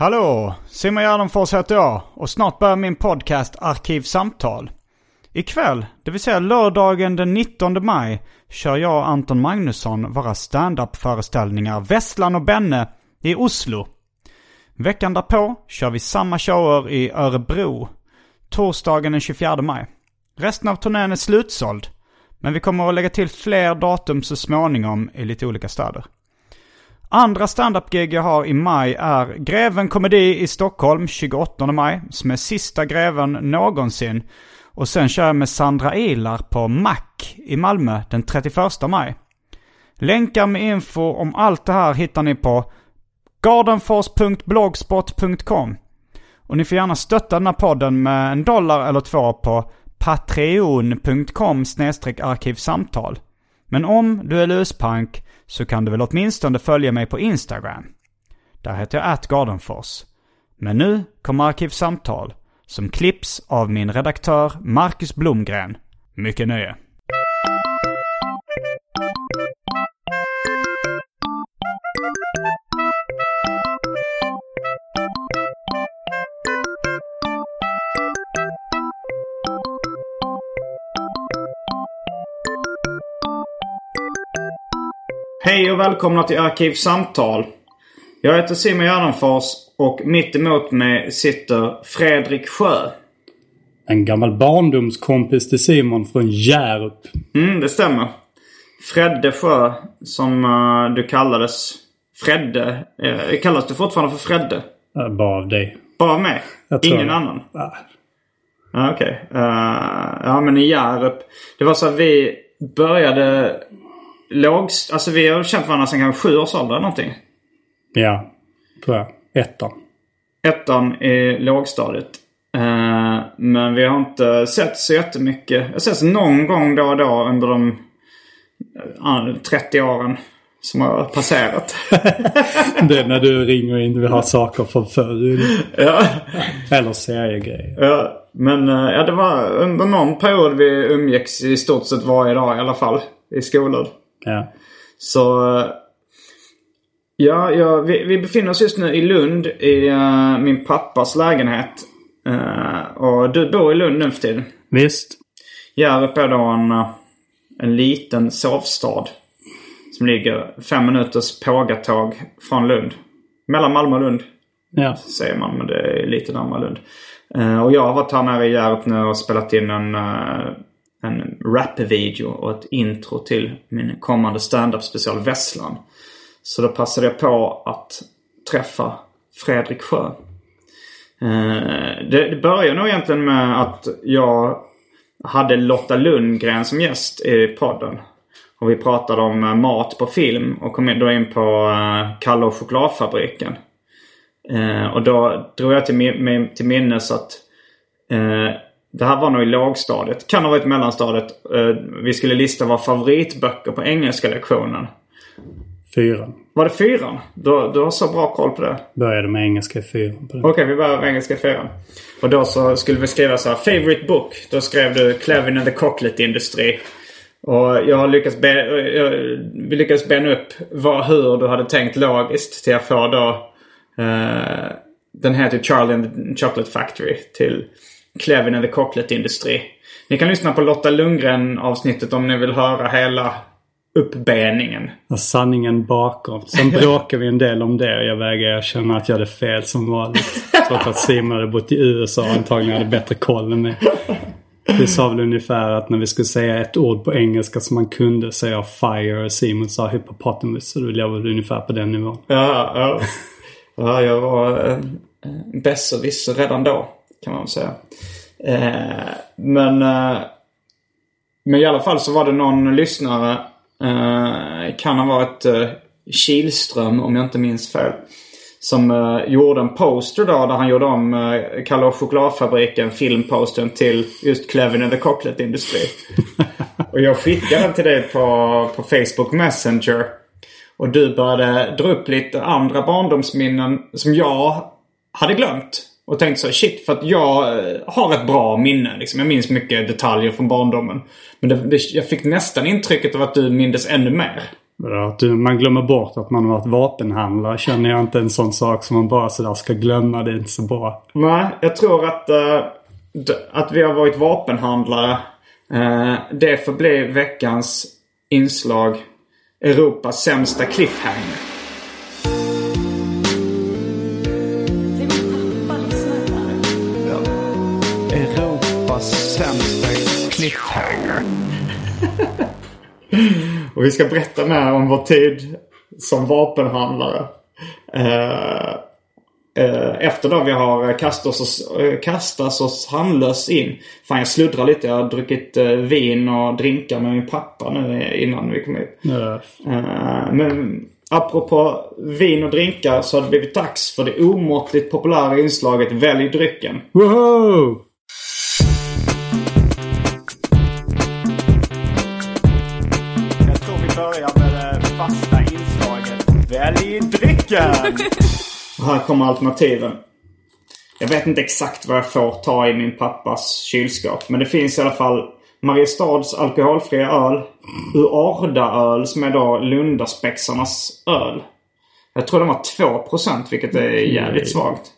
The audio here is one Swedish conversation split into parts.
Hallå! Simon Gärdenfors heter jag och snart börjar min podcast Arkivsamtal. Ikväll, det vill säga lördagen den 19 maj, kör jag och Anton Magnusson våra standup-föreställningar Vesslan och Benne i Oslo. Veckan därpå kör vi samma shower i Örebro, torsdagen den 24 maj. Resten av turnén är slutsåld, men vi kommer att lägga till fler datum så småningom i lite olika städer. Andra standup-gig jag har i maj är Greven Komedi i Stockholm 28 maj, som är sista Greven någonsin. Och sen kör jag med Sandra Ilar på Mac i Malmö den 31 maj. Länkar med info om allt det här hittar ni på gardenfors.blogspot.com. Och ni får gärna stötta den här podden med en dollar eller två på patreon.com arkivsamtal. Men om du är luspank så kan du väl åtminstone följa mig på Instagram. Där heter jag atgardenfors. Men nu kommer Arkivsamtal som klipps av min redaktör Marcus Blomgren. Mycket nöje. Hej och välkomna till Arkivsamtal. Jag heter Simon Gärdenfors och mitt emot mig sitter Fredrik Sjö. En gammal barndomskompis till Simon från Hjärup. Mm, det stämmer. Fredde Sjö, som uh, du kallades. Fredde. Uh, kallas du fortfarande för Fredde? Äh, bara av dig. Bara av mig? Jag Ingen det. annan? Ah, Okej. Uh, ja, men i Hjärup. Det var så att vi började lågst... Alltså vi har känt varandra sedan kanske sju års ålder eller någonting. ja, tror jag. Ettan. ettan i lågstadiet. Eh, men vi har inte sett så jättemycket. Jag sett någon gång då och då under de eh, 30 åren som har passerat. Det är när du ringer in och vill ha saker från förr. ja, Eller seriegrejer. ja, men eh, ja, det var under någon period vi umgicks i stort sett varje dag i alla fall. I skolan. Ja. Så... Ja, ja vi, vi befinner oss just nu i Lund i eh, min pappas lägenhet. Eh, och du bor i Lund nu för tiden. Visst. Hjärup är då en, eh, en liten sovstad. Som ligger fem minuters pågatåg från Lund. Mellan Malmö och Lund Ja. säger man, men det är lite närmare Lund. Eh, och jag har varit här nere i Hjärup nu och spelat in en, en rap-video och ett intro till min kommande stand-up special Vesslan. Så då passade jag på att träffa Fredrik Sjö. Eh, det, det började nog egentligen med att jag hade Lotta Lundgren som gäst i podden. Och vi pratade om eh, mat på film och kom då in på eh, Kalle och chokladfabriken. Och då drog jag till, mig till minnes att det här var nog i lågstadiet. Kan ha varit mellanstadiet. Eh, vi skulle lista våra favoritböcker på engelska lektionen. Fyran. Var det fyran? Du, du har så bra koll på det. Började med engelska i fyran. Okej, vi börjar med engelska fyran. Och då så skulle vi skriva så här. Favorite book. Då skrev du Clevin and the Chocolate Industry. Och jag har lyckats be, jag, vi lyckades bena upp vad, hur du hade tänkt logiskt till att få då... Eh, den heter Charlie and the Chocolate Factory till Clevin and the Chocolate Industry. Ni kan lyssna på Lotta Lundgren avsnittet om ni vill höra hela uppbeningen. Sanningen bakom. Sen bråkar vi en del om det och jag vägrar erkänna att jag hade fel som vanligt. Trots att Simon hade bott i USA och antagligen hade bättre koll än mig. Vi sa väl ungefär att när vi skulle säga ett ord på engelska som man kunde säga fire och Simon sa hippopotamus. Så då jag väl ungefär på den nivån. Ja, ja. ja jag var eh, besserwisser redan då. Kan man säga. Eh, men, eh, men i alla fall så var det någon lyssnare. Eh, kan ha varit eh, Kilström om jag inte minns fel. Som eh, gjorde en poster då där han gjorde om eh, Kalle och chokladfabriken filmpostern till just Clevin and the Chocolate Industry. och jag skickade den till dig på, på Facebook Messenger. Och du började dra upp lite andra barndomsminnen som jag hade glömt. Och tänkte så shit för att jag eh, har ett bra minne. Liksom. Jag minns mycket detaljer från barndomen. Men det, det, jag fick nästan intrycket av att du mindes ännu mer. Att man glömmer bort att man har varit vapenhandlare känner jag inte en sån sak som man bara sådär ska glömma. Det är inte så bra. Nej, jag tror att, d- att vi har varit vapenhandlare. Uh, det får bli veckans inslag. Europas sämsta cliffhanger. Cliffhanger. Och vi ska berätta mer om vår tid som vapenhandlare. Eh, eh, efter då vi har kastat oss, eh, kastat oss handlöst in. Fan jag sluddrar lite. Jag har druckit eh, vin och drinkar med min pappa nu innan vi kom hit. Eh, men apropå vin och drinkar så har det blivit dags för det omåttligt populära inslaget Välj drycken. Woho! Välj drycken! Och här kommer alternativen. Jag vet inte exakt vad jag får ta i min pappas kylskåp. Men det finns i alla fall Mariestads alkoholfria öl. Uarda-öl som är då Lundaspexarnas öl. Jag tror den var 2% vilket är jävligt svagt.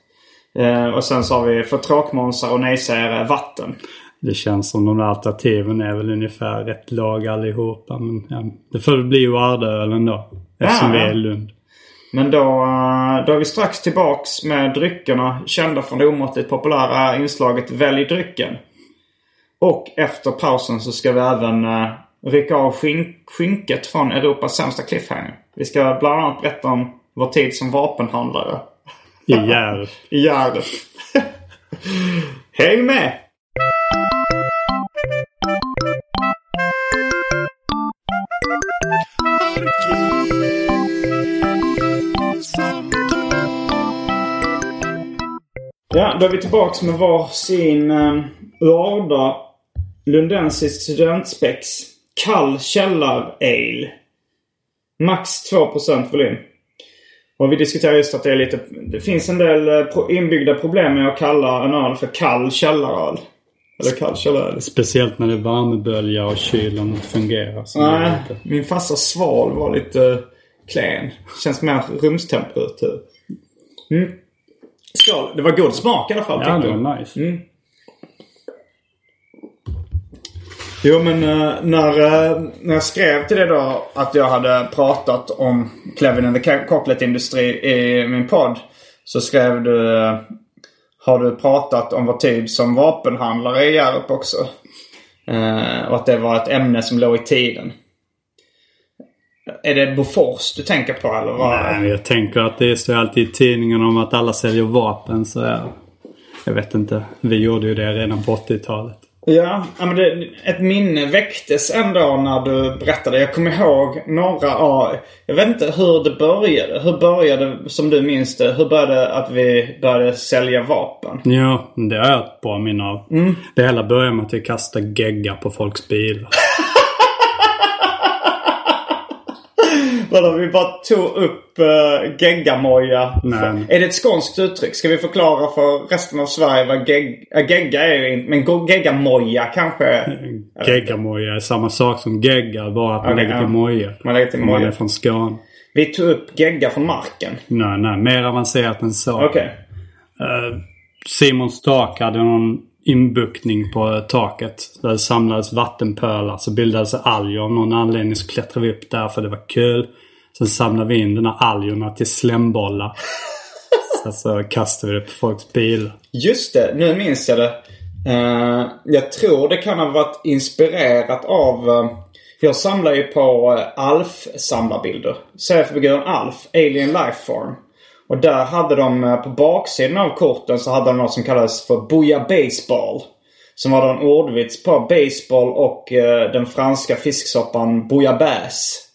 Eh, och sen så har vi för tråkmånsar och nejsägare vatten. Det känns som de där alternativen är väl ungefär rätt lag allihopa. Men ja, det får väl bli Oardaölen då. Eftersom Ja, vi är i Lund. Men då, eh, då är vi strax tillbaks med dryckerna kända från det omåttligt populära inslaget Välj drycken. Och efter pausen så ska vi även uh, rycka av skink skynket från Europas sämsta cliffhanger. Vi ska bland annat berätta om vår tid som vapenhandlare I Hjärup. i Gärdet. Häng med! Ja, då är vi tillbaks med varsin um, Uarda Lundensisk studentspex. Kall källar-ale. Max 2% volym. Och vi diskuterar just att det är lite... Det finns en del eh, inbyggda problem med att kalla en öl för kall källaröl. Eller kall källaröl. Speciellt när det är värmebölja och kylen inte fungerar. Nej, min farsa sval var lite uh, klen. Känns mer rumstemperatur. Mm. Skål. Det var god smak i alla fall. Ja, det var nice. Mm. Jo men eh, när, eh, när jag skrev till dig då att jag hade pratat om Clevin and the Chocolate Industry i min podd. Så skrev du eh, Har du pratat om vår tid som vapenhandlare i Hjärup också? Och att det var ett ämne som låg i tiden. Är det Bofors du tänker på eller vad? Nej, jag tänker att det står alltid i tidningen om att alla säljer vapen. Så ja, jag vet inte. Vi gjorde ju det redan på 80-talet. Ja, ja, men det, ett minne väcktes ändå när du berättade. Jag kommer ihåg några av... Jag vet inte hur det började. Hur började, som du minns det, hur började att vi började sälja vapen? Ja, det har jag ett bra minne av. Det hela började med att vi kastade gegga på folks bilar. Vadå, vi bara tog upp uh, geggamoja? Är det ett skånskt uttryck? Ska vi förklara för resten av Sverige vad gegg, äh, gegga är? Men geggamoja kanske? Geggamoja är samma sak som gegga, bara att man lägger ja. till moja. Man lägger till Om man moja. är från Skåne. Vi tog upp gegga från marken. Nej, nej. Mer avancerat än så. Okej. Eh, Simon Stark hade någon inbuktning på taket. Där det samlades vattenpölar. Så bildades alger. Av någon anledning så klättrade vi upp där för det var kul. Sen samlade vi in de här algerna till slembollar. Sen så kastade vi det på folks bilar. Just det, nu minns jag det. Eh, jag tror det kan ha varit inspirerat av... eh, jag samlar ju på uh, Alf-samlarbilder. Seriefiguren Alf, Alien Lifeform. Och där hade de på baksidan av korten så hade de något som kallades för Booyah Baseball. Som var en ordvits på baseball och den franska fisksoppan Bouillabaisse.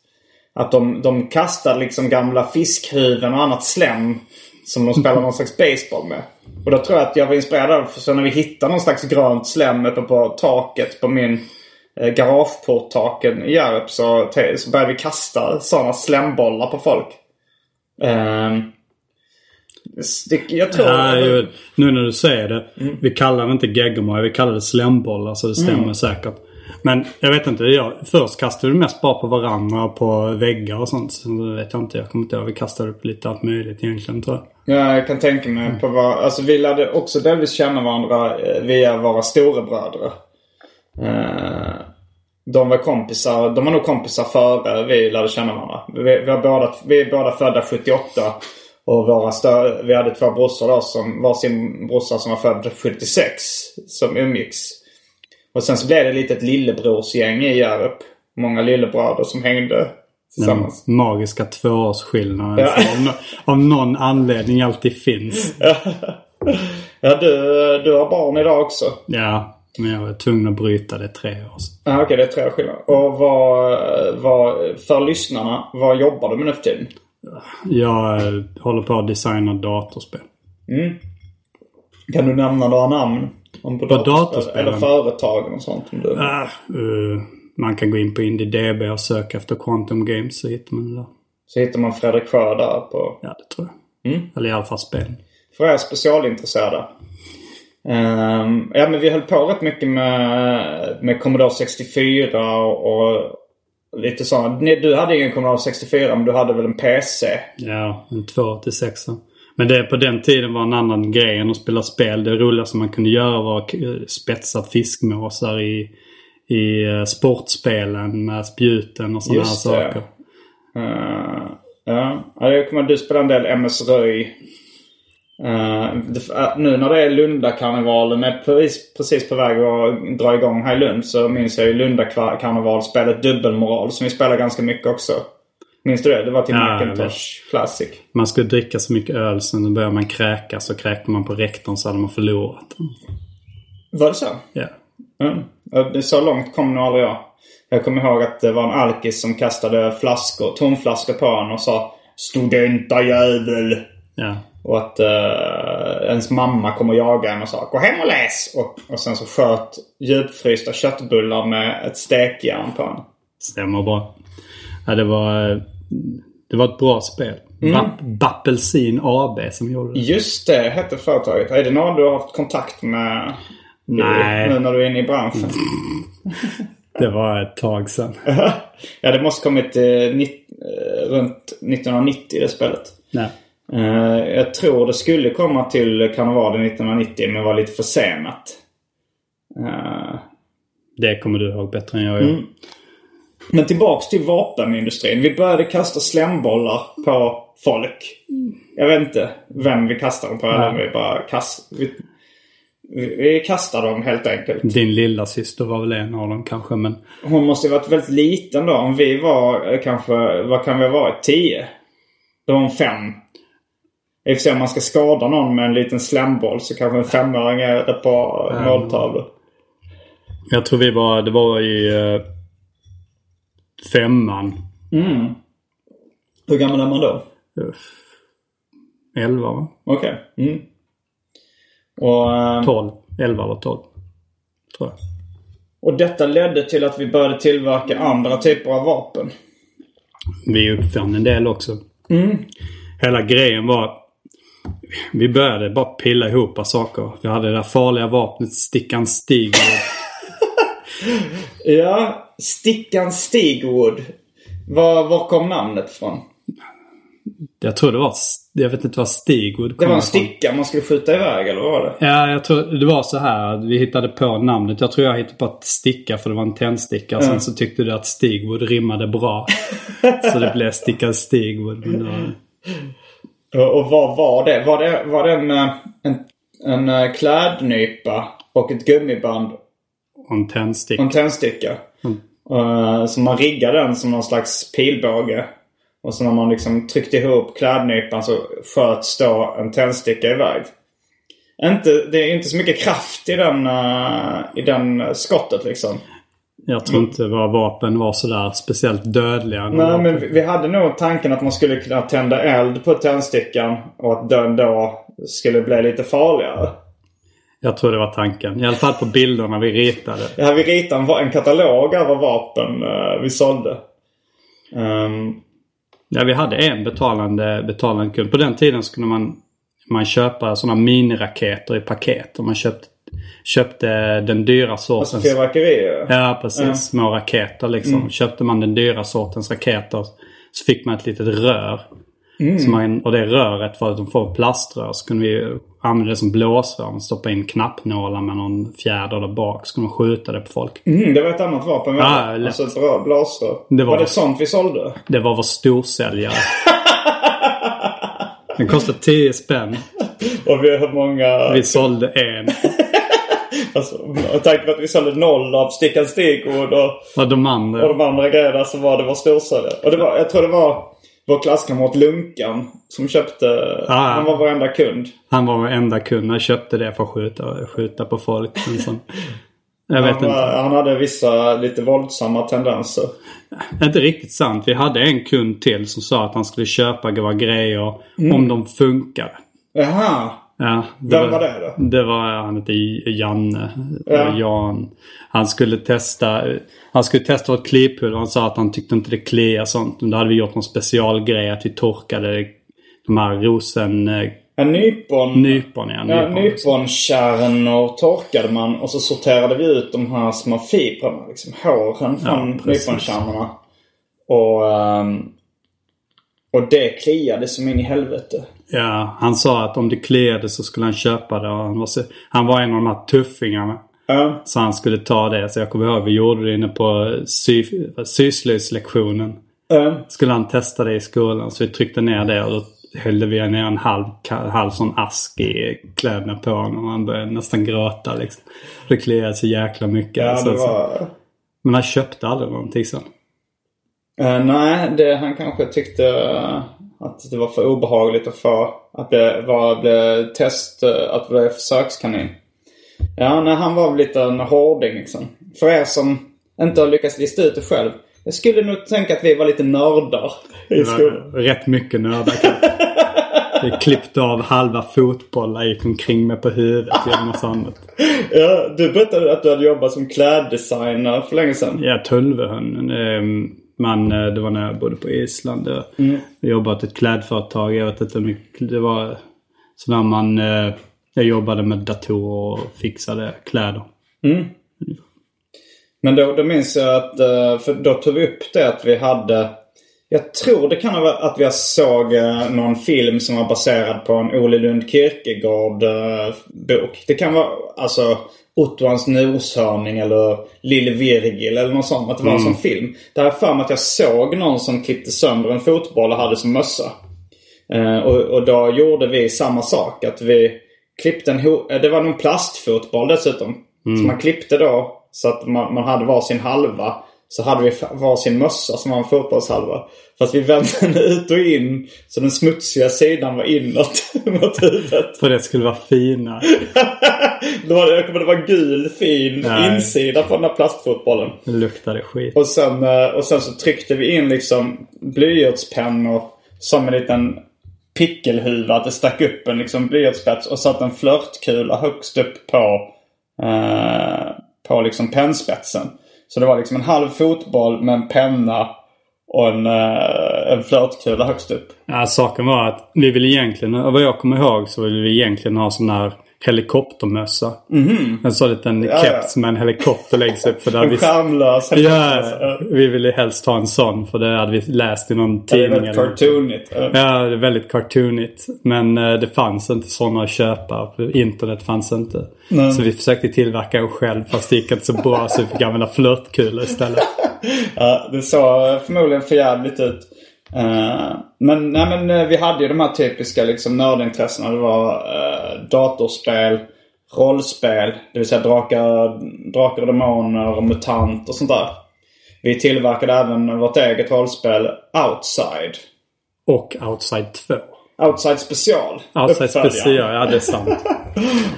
Att de, de kastade liksom gamla fiskhuvuden och annat slem som de spelade någon slags baseball med. Och då tror jag att jag var inspirerad av för så när vi hittade någon slags grönt slem uppe på taket på min eh, garageporttaken i Hjärup så, så började vi kasta sådana slembollar på folk. Det, jag tror... Ja, ju, nu när du säger det. Vi kallar det inte geggamoj. Vi kallar det slembollar. Så det stämmer säkert. Men jag vet inte. Jag, först kastade vi mest bara på varandra och på väggar och sånt. Så det vet jag inte. Jag kommer inte ihåg. Vi kastade upp lite allt möjligt egentligen tror jag. Ja, jag kan tänka mig på var, Alltså vi lärde också delvis känna varandra eh, via våra storebröder. Uh, de var kompisar. De var nog kompisar före vi lärde känna varandra. Vi, vi, båda, vi är båda födda 78. Och våra stö, vi hade två brorsor då som var sin brorsa som var född 76. Som umgicks. Och sen så blev det lite ett lillebrorsgäng i Hjärup. Många lillebröder som hängde Den tillsammans. magiska tvåårsskillnaden Ja. som av, av någon anledning alltid finns. Ja, du, du har barn idag också. Ja, men jag var tvungen att bryta det tre år sedan. Ja, Okej, det är tre år skillnad. Och vad, vad, för lyssnarna, vad jobbar du med nu för tiden? Jag håller på att designa datorspel. Kan du nämna några namn? Om på, datorspel? Eller företag och sånt? Om du... Ah, eh, man kan gå in på IndieDB och söka efter Quantum Games så hittar man det där. Så hittar man Fredrik Sjö där på... Ja, det tror jag. Eller i alla fall spel. För er specialintresserade. Ehm, ja, men vi höll på rätt mycket med, med Commodore 64 och, och lite sådana. Du hade ingen Commodore 64 men du hade väl en PC? Ja, en 2 till 6. Men det på den tiden var en annan grej än att spela spel. Det roligaste man kunde göra var att eh, spetsa fiskmåsar i, i eh, sportspelen med spjuten och sådana här Just saker. Uh, ja, Ja, jag kommer ihåg du spelade en del MS Röj. Eh, det, äh, nu när det är Lundakarnevalen är precis, precis på väg att dra igång här i Lund så minns jag ju Lundakarnevalspelet Dubbelmoral som vi spelar ganska mycket också. Minns du det? Det var till Ja, Macintosh Classic. Man skulle dricka så mycket öl sen började man kräkas och kräkte man på rektorn så hade man förlorat. Var det så? Ja. Mm. Så långt kom nog aldrig jag. Jag kommer ihåg att det var en alkis som kastade flaskor, tomflaskor på honom och sa Studentajävel! ja. Och att eh, ens mamma kom och jagade en och sa Gå hem och läs! Och, och sen så sköt djupfrysta köttbullar med ett stekjärn på en. Stämmer bra. Ja, det var, eh, det var ett bra spel. Ba- Bappelsin AB som gjorde det. Just det, hette företaget. Är det någon du har haft kontakt med? Nej. Nu när du är inne i branschen? Det var ett tag sedan. ja, det måste kommit eh, nitt, eh, runt 1990 det spelet. Nej. Eh, jag tror det skulle komma till karnevalen 1990 men var lite försenat. Eh, Det kommer du ihåg bättre än jag gör. Men tillbaks till vapenindustrin. Vi började kasta slembollar på folk. Jag vet inte vem vi kastade dem på. Eller vi bara kast... vi, vi, kastade dem helt enkelt. Din lilla syster var väl en av dem kanske men... Hon måste ju varit väldigt liten då. Om vi var eh, kanske, vad kan vi ha varit? Tio? Då var hon fem. I och för sig om man ska skada någon med en liten slemboll så kanske en femåring är det på måltavlor. Jag tror vi var... Det var i femman. Hur gammal är man då? Elva va? Okej. Mm. Och, eh, Tolv. Elva eller tolv. Tror jag. och detta ledde till att vi började tillverka andra typer av vapen. Vi uppfann en del också. Hela grejen var... Vi började bara pilla ihop saker. Vi hade det där farliga vapnet Stickan Stig. Ja, Stickan Stigwood. Var, var kom namnet ifrån? Jag tror det var... Jag vet inte vad Stigwood Det kom var en sticka man skulle skjuta iväg eller vad var det? Ja, jag tror det var så här. Vi hittade på namnet. Jag tror jag hittade på att sticka för det var en tändsticka. Sen så tyckte du att Stigwood rimmade bra. så det blev stickan Stigwood. Men det var... Och och vad var det? Var det, var det en, eh, en, en eh, klädnypa och ett gummiband Och en och tändsticka. en tändsticka? Eh, så man riggade den som någon slags pilbåge. Och så när man liksom tryckte ihop klädnypan så sköts då en tändsticka iväg. Inte, det är inte så mycket kraft i den, eh, i den skottet liksom. Jag tror inte våra vapen var sådär speciellt dödliga. Nej, men vi- vi hade nog tanken att man skulle kunna tända eld på tändstickan och att den då skulle bli lite farligare. Jag tror det var tanken. I alla fall på bilderna vi ritade. Ja, vi ritade en, en katalog över vapen eh, vi sålde. Ehm, Ja, vi hade en betalande, betalande kund. På den tiden så kunde man, man köpa sådana miniraketer i paket. Och man köpte, köpte den dyra alltså sortens... fyrverkerier. Ja, precis. Små raketer liksom. Köpte man den dyra sortens raketer så fick man ett litet rör. Så man, och det röret var att få plaströr. Så kunde vi använda det som blåsrör. Stoppa in knappnålar med någon fjäder där bak. Så kunde man skjuta det på folk. Mm, det var ett annat vapen. Ja, alltså ett blåsrör. Det var... var- det sånt vi sålde? Det var vår storsäljare. Den kostade 10 spänn. Och vi hur många... Vi sålde en. Alltså, tanke på att vi sålde noll av Stickan Stigwood och, Och de och andra. de andra grejerna så var det vår storsäljare. Och det var, jag tror det var vår klasskamrat Lunkan som köpte... Ah. Han var vår enda kund. Han var vår enda kund. Han köpte det för att skjuta, skjuta på folk. En sån. Jag vet Han, inte. var, han hade vissa lite våldsamma tendenser. Inte riktigt sant. Vi hade en kund till som sa att han skulle köpa våra grejer om de funkade. Jaha. Ja, Vem var det då? Det var, han hette Janne. Ja. Jan. Han skulle testa Han skulle testa vårt klipulver. Han sa att han tyckte inte det kliade sånt. Men då hade vi gjort någon specialgrej att vi torkade de här rosen... eh, En nypon. Nypon ja. Ja, nypon. nyponkärnor torkade man och så sorterade vi ut de här små fibrerna. Liksom håren från precis. nyponkärnorna. Och, ehm, och det kliade som in i helvete. Ja, han sa att om det kliade så skulle han köpa det. Han, var så, han var en av de här tuffingarna. Ja. Så han skulle ta det. Så jag kommer ihåg vi gjorde det inne på sy, syslöjdslektionen. Ja. Skulle han testa det i skolan. Så vi tryckte ner det och då hällde vi ner en halv, halv sån ask i kläderna på honom. Och han började nästan gråta liksom. Det kliade så jäkla mycket. Ja, det var... Men han köpte aldrig någonting sen. Eh, nej, det, han kanske tyckte eh, att det var för obehagligt att få att det var bli test, eh, att bli försökskanin. Ja, nej, han var väl lite en hårding liksom. För er som inte har lyckats lista ut det själv. Jag skulle nog tänka att vi var lite nördar i skolan. rätt mycket nördar. Vi klippte av halva fotbollar, gick omkring med på huvudet, gjorde massa annat. Ja, du berättade att du hade jobbat som kläddesigner för länge sedan. Ja, Tulvehön. Men eh, det var när jag bodde på Island. Jag Mm. jobbade åt ett klädföretag. Jag vet inte hur mycket det var. Så när man... eh, Jag jobbade med datorer och fixade kläder. Men då, då minns jag att, eh, för då tog vi upp det att vi hade jag tror det kan ha varit att vi såg någon film som var baserad på en Ole Lund Kierkegaard bok. Det kan vara alltså Otto hans noshörning eller Lille Virgil eller något sånt. Att det var en sån film. Där har jag för mig att jag såg någon som klippte sönder en fotboll och hade som mössa. Eh, och, och då gjorde vi samma sak. Att vi klippte en eh, Det var någon plastfotboll dessutom. Så man klippte då så att man, man hade varsin halva. Så hade vi varsin mössa som var en fotbollshalva. Fast vi vände den ut och in. Så den smutsiga sidan var inåt mot huvudet. För det skulle vara fina. Det var, jag kommer det var gul fin Nej. insida på den här plastfotbollen. Det luktade skit. Och sen, eh, och sen så tryckte vi in liksom blyertspennor som en liten pickelhuva. Att det stack upp en liksom blyertsspets och satt en flörtkula högst upp på, eh, på liksom pennspetsen. Så det var liksom en halv fotboll med en penna och en, eh, en flörtkula högst upp. Ja, saken var att vi ville egentligen, vad jag kommer ihåg så ville vi egentligen ha sån här helikoptermössa. En sån liten ja. keps med en helikopter längst upp. För där En vi, skärmlös. ja, vi ville helst ha en sån för det hade vi läst i någon Det är tidning. väldigt eller- cartoonigt. Ja, det är väldigt cartoonigt. Men eh, det fanns inte sådana att köpa. Internet fanns inte. Så vi försökte tillverka en själv fast det gick inte så bra så vi fick använda flörtkulor istället. Ja, det såg förmodligen för jävligt ut. Eh, men, nej, men eh, vi hade ju de här typiska liksom, nördintressena. Det var uh, datorspel, rollspel, det vill säga drakar, drakar och demoner och mutant och sånt där. Vi tillverkade även vårt eget rollspel Outside. Och Outside 2. Outside special. Outside special, ja det är sant.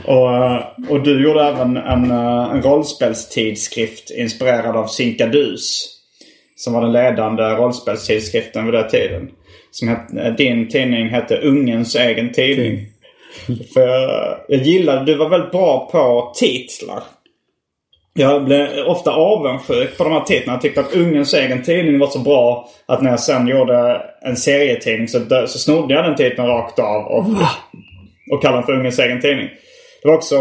Och, och du gjorde även en, en rollspelstidskrift inspirerad av Sinkadus. Som var den ledande rollspelstidskriften vid den tiden. Som het, eh, din tidning hette Ungens egen tidning. För jag, gillade, du var väldigt bra på titlar. Jag blev ofta avundsjuk på de här titlarna. Jag tyckte att Ungens egen tidning var så bra att när jag sen gjorde en serietidning så, så snodde jag den titeln rakt av och, och kallade den för Ungens egen tidning. Det var också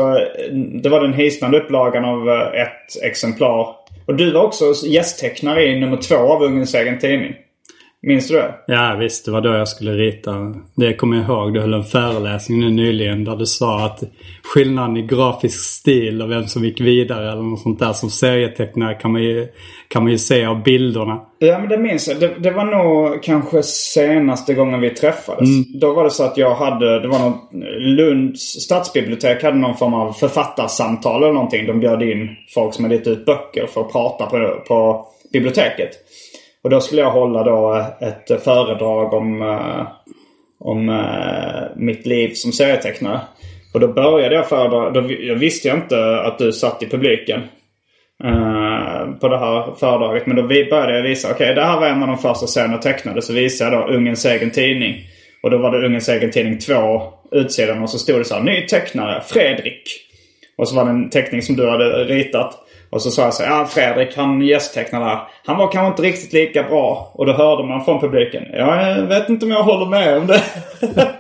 det var den hisnande upplagan av eh, ett exemplar. Och du var också gästtecknare i nummer två av Ungerns egen tidning. Minns du det? Ja visst, det var då jag skulle rita. Det kommer jag ihåg. Du höll en föreläsning nu nyligen där du sa att skillnaden i grafisk stil och vem som gick vidare eller något sånt där som serietecknare kan man ju, kan man ju se av bilderna. Ja men det minns jag. Det, det var nog kanske senaste gången vi träffades. Då var det så att jag hade, det var något, Lunds stadsbibliotek hade någon form av författarsamtal eller någonting. De bjöd in folk som hade gett ut böcker för att prata på, på biblioteket. Och då skulle jag hålla då eh, ett föredrag om, eh, om eh, mitt liv som serietecknare. Och då började jag föredra, då jag visste jag inte att du satt i publiken på det här föredraget. Men då började jag visa, okej det här var en av de första serierna jag tecknade. Så visade jag då Ungens egen tidning. Och då var det Ungens egen tidning 2, utsidan. Och så stod det så här, ny tecknare, Fredrik. Och så var det en teckning som du hade ritat. Och så sa jag så ja Fredrik han gästtecknade här. Han var kanske inte riktigt lika bra. Och då hörde man från publiken, ja, jag vet inte om jag håller med om det.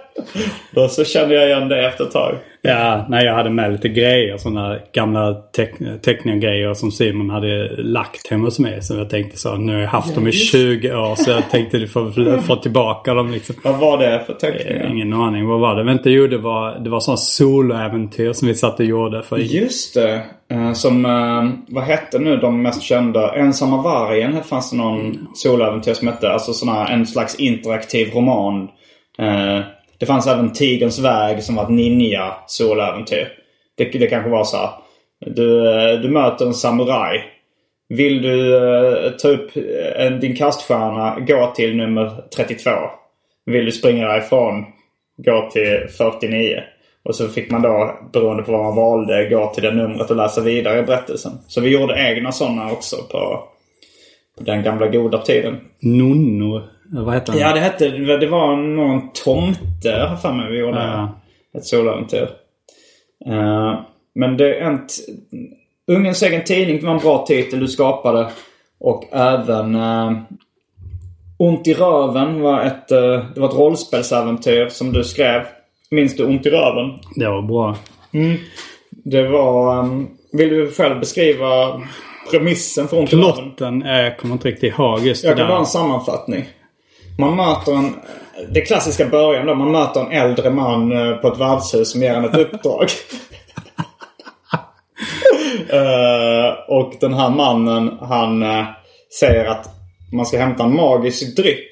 då så kände jag igen det efter ett tag. Ja, när jag hade med lite grejer. Sådana gamla teck- teckninggrejer som Simon hade lagt hemma hos mig. Så jag tänkte så, nu har jag haft dem i 20 år. Så jag tänkte du får få tillbaka dem liksom. Vad var det för Eh, teckningar? Ingen aning. Vad var det? Vänta, jo det var, det var sådana soloäventyr som vi satt och gjorde. För Just det. Eh, som, eh, vad hette nu de mest kända? Ensamma vargen fanns det någon soläventyr som hette. Alltså sån här, en slags interaktiv roman. Eh, det fanns även Tigerns väg som var ett ninja soläventyr. Det, det kanske var så här. Du, du möter en samuraj. Vill du ta upp din kaststjärna, gå till nummer 32. Vill du springa därifrån, gå till 49. Och så fick man då, beroende på vad man valde, gå till det numret och läsa vidare i berättelsen. Så vi gjorde egna sådana också på, på den gamla goda tiden. Nonno, vad heter han? Ja, det hette... Det var någon tomte, har för mig, vi gjorde Ja. ett soläventyr. Uh, men det är en... Ungens egen tidning var en bra titel du skapade. Och även... Uh, Ont i röven var ett, eh, det var ett rollspelsäventyr som du skrev. Minns du Ont i röven? Det var bra. Det var... ehm, vill du själv beskriva premissen för Ont i röven? Plotten, eh, jag kommer inte riktigt ihåg just det Jag kan bara en sammanfattning. Man möter en... Det klassiska början då. Man möter en äldre man eh, på ett värdshus som ger en ett uppdrag. Eh, och den här mannen han eh, säger att man ska hämta en magisk dryck.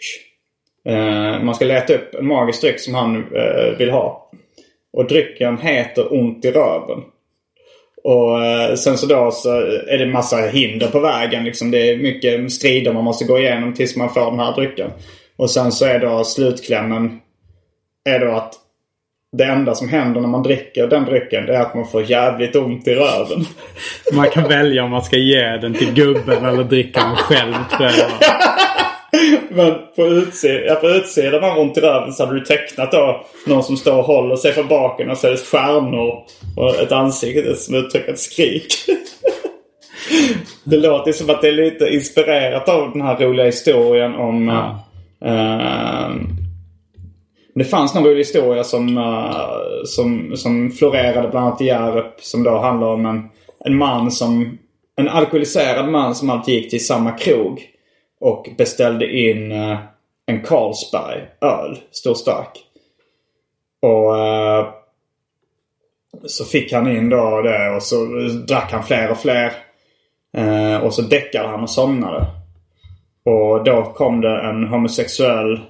Eh, man ska leta upp en magisk dryck som han eh, vill ha. Och drycken heter Ont i röven. Och eh, sen så då så är det massa hinder på vägen. Liksom det är mycket strider man måste gå igenom tills man får den här drycken. Och sen så är då slutklämmen är då att det enda som händer när man dricker den drycken det är att man får jävligt ont i röven. Man kan välja om man ska ge den till gubben eller dricka den själv tror jag. Men på, utsidan, ja, på utsidan av ont i röven så hade du tecknat då någon som står och håller sig för baken och så är det stjärnor och ett ansikte som uttrycker ett skrik. det låter som att det är lite inspirerat av den här roliga historien om... Ja. eh, Det fanns någon rolig historia som, eh, som, som florerade bland annat i Hjärup. Som då handlar om en, en man som... En alkoholiserad man som alltid gick till samma krog. Och beställde in eh, en Carlsberg öl. Stor stark. Och eh, så fick han in då det och så drack han fler och fler. Eh, och så däckade han och somnade. Och då kom det en homosexuell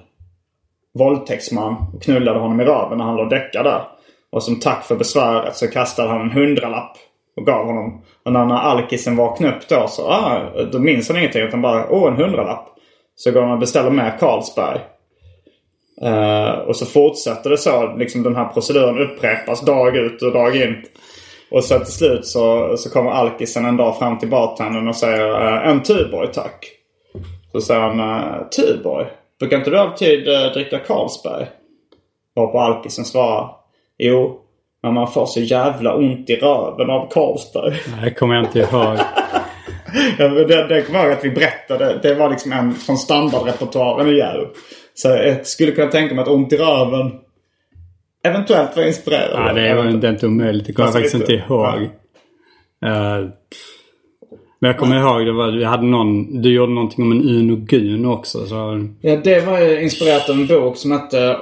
våldtäktsman och knullade honom i röven när han låg däckad där. Och som tack för besväret så kastade han en hundralapp och gav honom. Och när alkisen vaknade upp då så ah, då minns han ingenting utan bara åh en hundralapp. Så går han och beställer mer Carlsberg. Uh, och så fortsätter det så. Liksom den här proceduren upprepas dag ut och dag in. Och så till slut så, så kommer alkisen en dag fram till bartendern och säger uh, en Tuborg tack. Så säger han uh, Tuborg? Brukar inte du alltid uh, dricka Carlsberg? Varpå alkisen svarar Jo, men man får så jävla ont i röven av Carlsberg. Det kommer jag inte ihåg. ja, det, det kommer jag ihåg att vi berättade. Det var liksom en från standardrepertoaren i Järv. Så jag skulle kunna tänka mig att ont i röven eventuellt var inspirerad. Ja, det var inte, inte omöjligt. Det kommer jag faktiskt inte ihåg. Uh, men jag kommer ihåg, det var, vi hade någon, du gjorde någonting om en Uno Gun också. Så... Ja, det var ju inspirerat av en bok som hette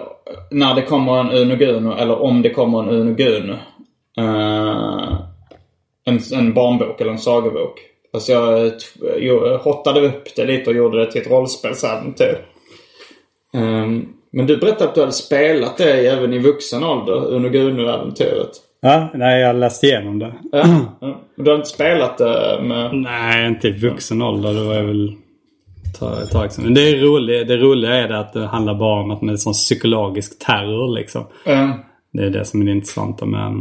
När det kommer en Uno Gun eller Om det kommer en Uno Gun. Uh, en, en barnbok eller en sagobok. Fast jag, jag hottade upp det lite och gjorde det till ett rollspelsäventyr. Um, men du berättade att du hade spelat det även i vuxen ålder, Uno Guno-äventyret. Ja, nej jag läste igenom det. Ja. Du har inte spelat det med... Nej, inte i vuxen ålder. Det var jag väl tag sedan. Men det, roliga, det roliga är det att det handlar bara om att det är sån psykologisk terror liksom. Mm. Det är det som är det intressanta med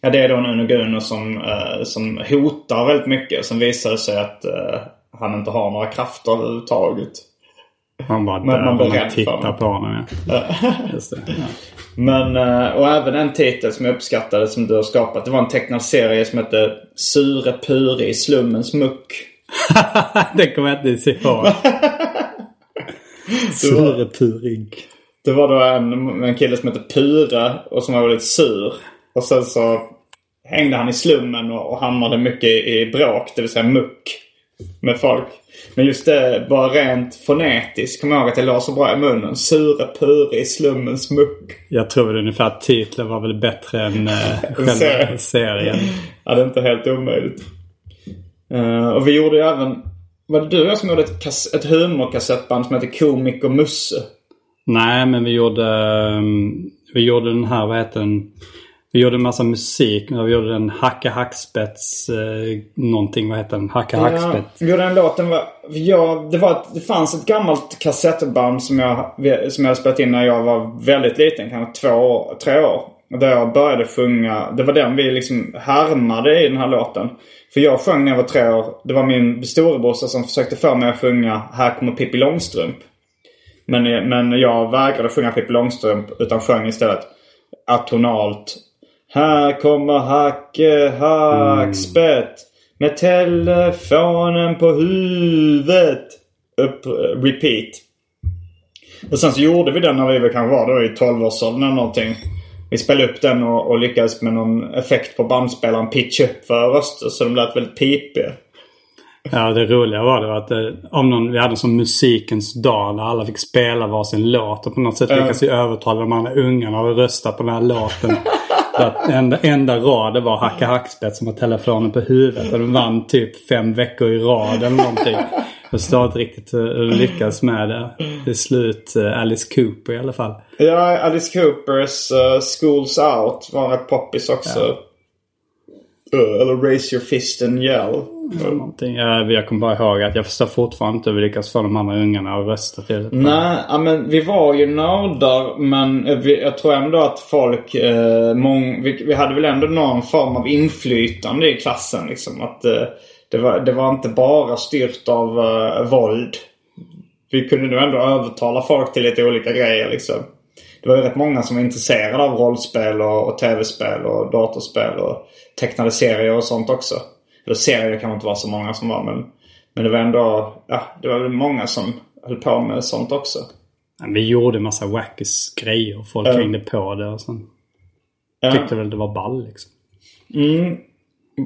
Ja, det är då en Uno Guno som, uh, som hotar väldigt mycket. Sen visar det sig att uh, han inte har några krafter överhuvudtaget. Man bara man, man, blir man tittar på honom. Ja. Just det. Ja. Men, eh, och även en titel som jag uppskattade som du har skapat. Det var en tecknad serie som hette Sure Pure i slummens muck. det kommer jag inte ihåg. Sure Purig. Det var då en, en kille som hette Pure och som var väldigt sur. Och sen så hängde han i slummen och, och hamnade mycket i bråk, det vill säga muck. Med folk. Men just det, bara rent fonetiskt kommer jag ihåg att det låg så bra i munnen. Sure pure i slummens muck. Jag tror ungefär att titeln var väl bättre än uh, själva serien. ja, det är inte helt omöjligt. Uh, och vi gjorde ju även... Var det du och jag som gjorde ett, kass, ett humorkassettband som heter Komik och Musse? Nej, men vi gjorde... Um, vi gjorde den här, vad heter den? Vi gjorde en massa musik. Vi gjorde en Hacka Hackspets eh, någonting. Vad heter den? Hacka ja, Hackspets. Vi gjorde en låt. Den var, ja, det, var, det fanns ett gammalt kassettband som jag, som jag spelat in när jag var väldigt liten. Kanske två, tre år. Där jag började sjunga. Det var den vi liksom härmade i den här låten. För jag sjöng när jag var tre år. Det var min storebrorsa som försökte få mig att sjunga Här kommer Pippi Långstrump. Men, men jag vägrade sjunga Pippi Långstrump utan sjöng istället atonalt här kommer Hacke Hackspett mm. med telefonen på huvudet. Upp, repeat. Och sen så gjorde vi den när vi kanske var då i 12-årsåldern eller någonting. Vi spelade upp den och, och lyckades med någon effekt på bandspelaren pitcha upp för röster så de lät väldigt pipiga. Ja, det roliga var det att det, om någon, vi hade sån musikens dag där alla fick spela varsin låt och på något sätt lyckades vi övertala de andra ungarna att rösta på den här låten. att enda, enda rad var Hacka Hackspett som har telefonen på huvudet. Och de vann typ fem veckor i rad eller någonting. Jag förstår inte riktigt hur de lyckas med det. Till slut uh, Alice Cooper i alla fall. Ja, Alice Coopers uh, Schools Out var rätt poppis också. Ja. Uh, eller Raise Your Fist and Yell. Någonting. Jag, jag kommer bara ihåg att jag förstår fortfarande inte hur vi lyckas få de andra ungarna att rösta till det. Nej, ja, men vi var ju nördar men vi, jag tror ändå att folk... Eh, mång, vi, vi, hade väl ändå någon form av inflytande i klassen. Liksom. Att, eh, det, var, det var inte bara styrt av eh, våld. Vi kunde nog ändå övertala folk till lite olika grejer. Liksom. Det var ju rätt många som var intresserade av rollspel och, och tv-spel och datorspel och tecknade serier och sånt också. Eller serier kan inte vara så många som var men, men det var ändå, ja, det var väl många som höll på med sånt också. Vi gjorde massa wackis grejer och folk hängde på det och sen tyckte väl det var ball liksom.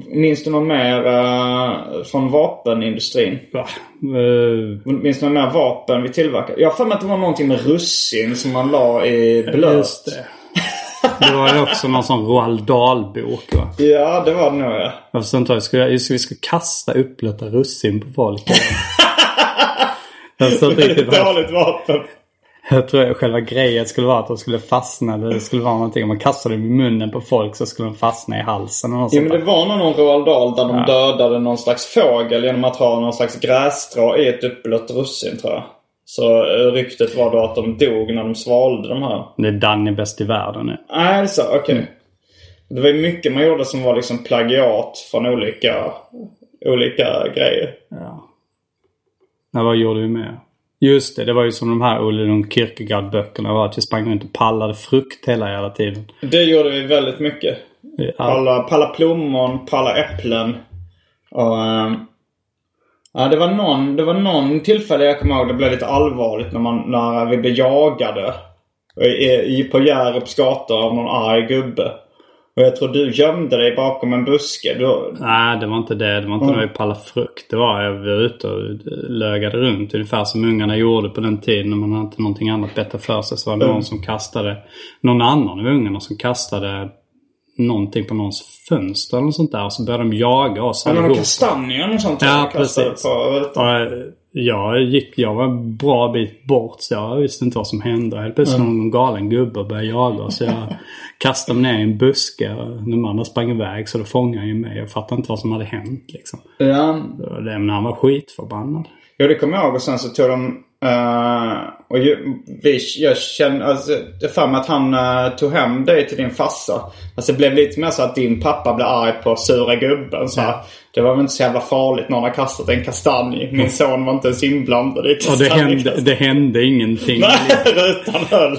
Minns du något mer eh, från vapenindustrin? Va? Eh, Minns du något mer vapen vi tillverkade? Jag har för mig att det var någonting med russin som man la i blöt. Just det. Det var ju också någon sån Roald Dahl-bok va? Ja, det var det nog ja. Jag förstår inte. Ska vi ska kasta upplötta russin på folk? jag förstår inte Det är riktigt vad dåligt vapen. Jag tror att själva grejen skulle vara att de skulle fastna. Eller det skulle vara någonting. Om man kastade dem i munnen på folk så skulle de fastna i halsen. Och sånt men det var nog någon Roald Dahl där de dödade någon slags fågel genom att ha någon slags grässtrå i ett uppblött russin tror jag. Så eh, ryktet var då att de dog när de svalde de här. Det är Danny bäst i världen nu. Nej, det är så. Okej. Det var ju mycket man gjorde som var liksom plagiat från olika, olika grejer. Ja. Nej, vad gjorde vi med? Just det, det var ju som de här Olle Lund Kierkegaard-böckerna var. Att vi sprang runt och pallade frukt hela jävla tiden. Det gjorde vi väldigt mycket. Ja, Palla, palla plommon, palla äpplen. Och, ja, det var någon, det var någon tillfälle jag kommer ihåg det blev lite allvarligt när, man, när vi blev jagade. I, i, på Hjärups gata av någon arg gubbe. Och jag tror du gömde dig bakom en buske. Du, Nej, det var inte det. Det var inte när vi pallade frukt. Det var jag var ute och lögade runt. Ungefär som ungarna gjorde på den tiden. När man hade inte någonting annat bättre för sig. Så var det någon som kastade. Någon annan av ungarna som kastade någonting på någons fönster eller något sånt där. Och så började de jaga oss men någon allihop. kastanjer och sånt. Ja, precis. På, Ja, jag, gick, jag var en bra bit bort så jag visste inte vad som hände. Helt plötsligt kom någon galen gubbe började jaga oss. Jag kastade mig ner i en buske de andra sprang iväg så då fångade han ju mig. Jag fattade inte vad som hade hänt liksom. ja, Det men han var skitförbannad. Jo, det kommer jag ihåg. Och sen så tog de... eh, och ju, vi, jag känner... Alltså, det för mig att han eh, tog hem dig till din farsa. Alltså det blev lite mer så att din pappa blev arg på sura gubben. Så här, Det var väl inte så jävla farligt. Någon har kastat en kastanj. Min son var inte ens inblandad i Och det hände, det hände ingenting. Nej, rutan höll.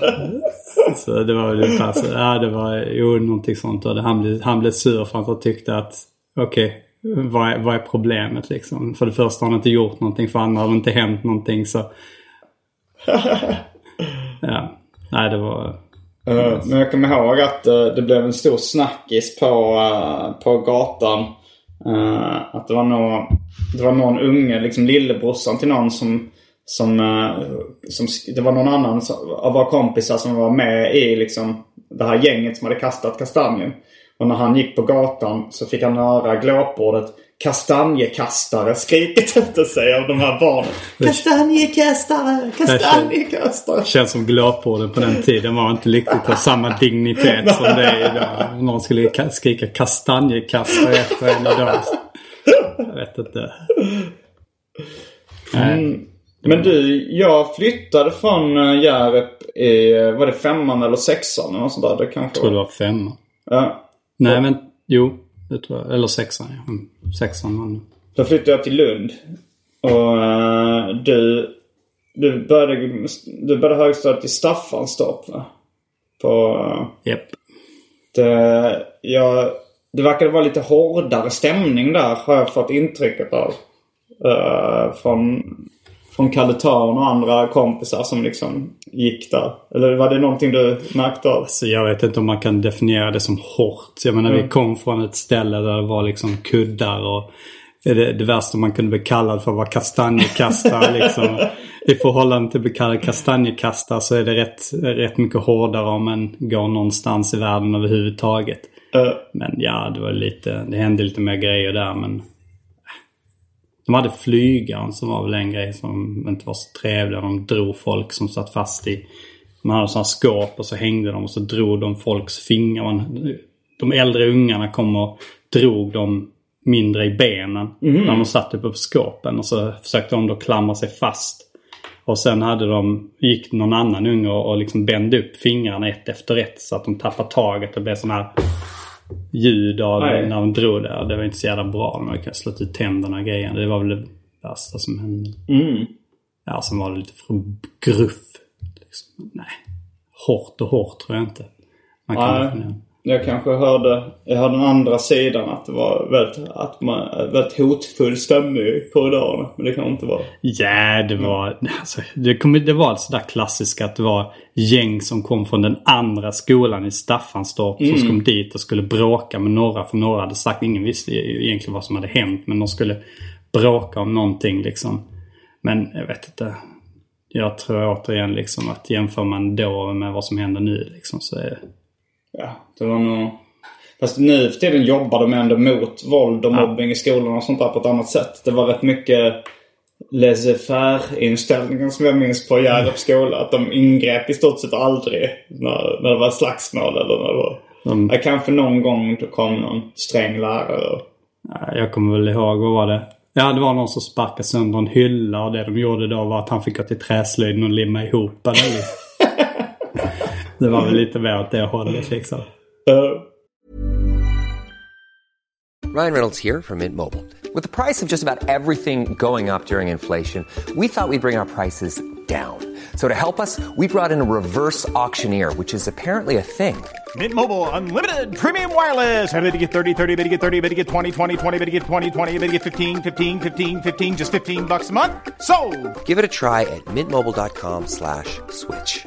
Så det var ungefär så. Ja, det var jo, någonting sånt. Och han, blev, han blev sur för att han tyckte att okej, vad, är, vad är problemet liksom? För det första har han inte gjort någonting. För andra har det inte hänt någonting. Så... Ja. Nej, det var... Eh, Men jag kommer ihåg att eh, det blev en stor snackis på, eh, på gatan. Att det var, någon, det var någon unge, liksom lillebrorsan till någon som... som, eh, som det var någon annan av våra kompisar som var med i liksom, det här gänget som hade kastat kastanjen. Och när han gick på gatan så fick han höra glåpordet kastanjekastare skriket efter sig av de här barnen. Kastanjekastare! Kastanjekastare! Känns som glåporden på den tiden var inte riktigt av samma dignitet som det är idag. Någon skulle ka- skrika kastanjekastare efter en idag. Jag vet inte. Nej. Men du, jag flyttade från uh, Hjärup i, eh, var det femman eller sexan eller något sånt där? Det kanske Jag tror det var femma. Ja. Nej men jo. Det tror jag. Eller sexan ja. Mm, Sexan var det. Då flyttade jag till Lund. Och eh, du, du började, du började högstadiet i Staffanstorp va? På, uh, Japp. det, jag, det verkade vara lite hårdare stämning där har jag fått intrycket av. Uh, från, från Kalle Törn och andra kompisar som liksom gick där. Eller var det någonting du märkte av? Så jag vet inte om man kan definiera det som hårt. Jag menar vi kom från ett ställe där det var liksom kuddar och det, det värsta man kunde bli kallad för var kastanjekastare. liksom. I förhållande till att bli kallad kastanjekastare så är det rätt, rätt mycket hårdare om man går någonstans i världen överhuvudtaget. Eh, Men ja, det var lite, det hände lite mer grejer där men... De hade flygaren som var väl en grej som inte var så trevlig. De drog folk som satt fast i... Man hade sådana skåp och så hängde de och så drog de folks fingrar. Man, de äldre ungarna kom och drog dem mindre i benen. När de satt uppe på skåpen och så försökte de då klamra sig fast. Och sen hade de, gick någon annan unge och, och liksom bände upp fingrarna ett efter ett så att de tappade taget och blev sån här ljud av Nej. när de drog det. Det var inte så jävla bra. De hade slått ut tänderna och grejen. Det var väl det värsta som hände. mm. Ja, sen var det lite för gruff. Liksom. Nej. Hårt och hårt tror jag inte. Man kan Nej. Jag kanske hörde, jag hörde den andra sidan att det var väldigt, att man, väldigt hotfull stämning i korridorerna. Men det kan inte vara. Ja, det var... Alltså, det, kom, det var sådär klassiskt att det var gäng som kom från den andra skolan i Staffanstorp som kom dit och skulle bråka med några. För några hade sagt, ingen visste egentligen vad som hade hänt. Men de skulle bråka om någonting liksom. Men jag vet inte. Jag tror återigen liksom att jämför man då med vad som händer nu liksom så är Ja, det var nog... Fast nu för tiden jobbar de ändå mot våld och mobbing i skolan och sånt där på ett annat sätt. Det var rätt mycket laissez-faire inställningen som jag minns på Hjärups skola. Att de ingrep i stort sett aldrig när, när det var slagsmål eller när det var... Mm. Ja, kanske någon gång då kom någon sträng lärare. Ja, Jag kommer väl ihåg, vad var det? Ja, det var någon som sparkade sönder en hylla och det de gjorde då var att han fick gå till träslöjden och limma ihop den. Det var väl lite mer åt det hållet liksom. Uh, Ryan Reynolds here from Mint Mobile. With the price of just about everything going up during inflation, we thought we'd bring our prices down. So to help us, we brought in a reverse auctioneer, which is apparently a thing. Mint Mobile unlimited premium wireless. Ready to get 30, 30, bit to get 30, bit to get 20, 20, 20, bit to get 20, 20, bit to get 15, 15, 15, 15 just 15 bucks a month. So, Give it a try at mintmobile.com slash switch.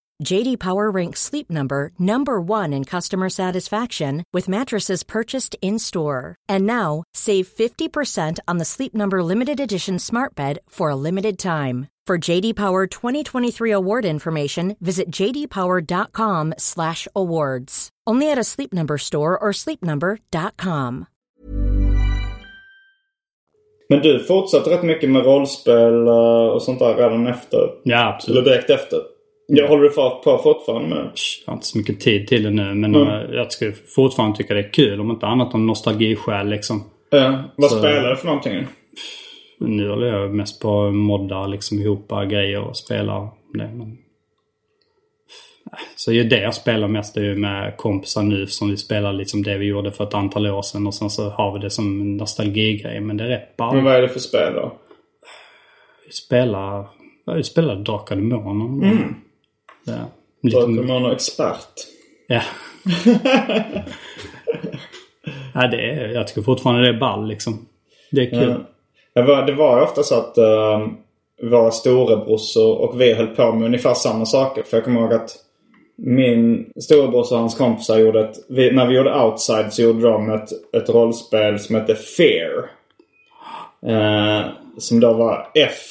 JD Power ranks Sleep Number number 1 in customer satisfaction with mattresses purchased in-store. And now, save 50% on the Sleep Number limited edition Smart Bed for a limited time. For JD Power 2023 award information, visit jdpower.com/awards. Only at a Sleep Number store or sleepnumber.com. men du fortsatte rätt mycket med rollspel eh, och sånt där redan efter. Ja, absolut. Eller direkt efter. Jag håller du på på fortfarande med? Jag har inte så mycket tid till det nu men Mm. eh, jag skulle fortfarande tycka det är kul. Om inte annat om nostalgiskäl liksom. Ja. Vad Så- spelar du för någonting? Nu håller jag mest på att modda liksom ihop grejer och spela det. Men... Så det jag spelar mest är ju med kompisar nu som vi spelar liksom det vi gjorde för ett antal år sedan. Och sen så har vi det som en nostalgigrej. Men det är rätt bara. Men vad är det för spel då? Vi spelar... Vi spelar Drakar och Demoner. Mm. Ja. Lite, att man är expert. ja. ja, det är, jag tycker fortfarande det är ball liksom. Det är kul. Ja. Det var, det var ofta så att uh, våra storebrorsor och vi höll på med ungefär samma saker. För jag kommer ihåg att min storebrorsa och hans kompisar gjorde ett... Vi, när vi gjorde Outside så gjorde de ett, ett rollspel som hette Fear. Eh, som då var F...